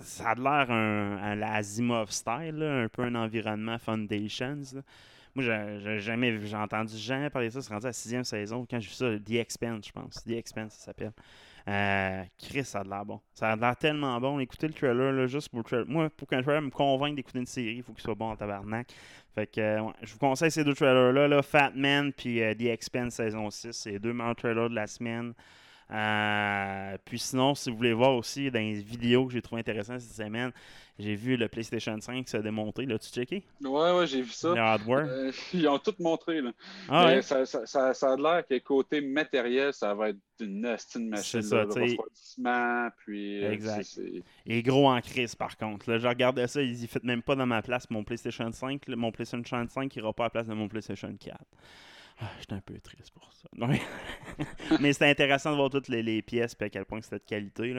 ça a l'air un, un- la Asimov style, là, un peu un environnement Foundations. là. Moi, j'ai jamais vu, j'ai entendu jamais parler de ça. C'est rendu à la sixième saison. Quand j'ai vu ça, The Expanse, je pense. The Expanse, ça s'appelle. Euh, Chris, ça a l'air bon. Ça a l'air tellement bon. Écoutez le trailer, là, juste pour le trailer. Moi, pour qu'un trailer me convainque d'écouter une série, il faut qu'il soit bon en tabarnak. Fait que, euh, je vous conseille ces deux trailers-là, là, Fat Man puis euh, The Expanse saison 6. C'est les deux meilleurs trailers de la semaine. Euh, puis sinon, si vous voulez voir aussi dans les vidéos que j'ai trouvé intéressantes cette semaine, j'ai vu le PlayStation 5 se démonter. L'as-tu checké? Ouais, ouais, j'ai vu ça. Le hardware. Euh, ils ont tout montré. Là. Ah ouais? ça, ça, ça, ça a l'air que côté matériel, ça va être une machine. C'est ça, refroidissement, puis. euh, Exact. est gros en crise par contre. Là, je regardais ça, il ne fit même pas dans ma place. Mon PlayStation 5, là, mon PlayStation 5 ira pas à la place de mon PlayStation 4. Ah, J'étais un peu triste pour ça. Mais c'était intéressant de voir toutes les, pièces et à quel point c'était de qualité.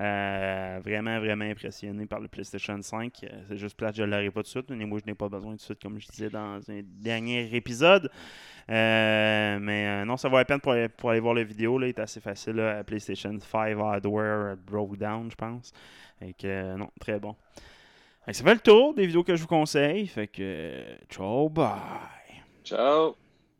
Euh, vraiment, vraiment impressionné par le PlayStation 5. Euh, C'est juste plate, je ne l'aurai pas tout de suite. Mais moi, je n'ai pas besoin tout de suite, comme je disais dans un dernier épisode. Euh, mais non, ça vaut la peine pour aller, voir la vidéo. Là. Il est assez facile. Là. PlayStation 5 Hardware Broke Down, je pense. Fait que, non, très bon. Ça fait le tour des vidéos que je vous conseille. Fait que, ciao, bye. Ciao!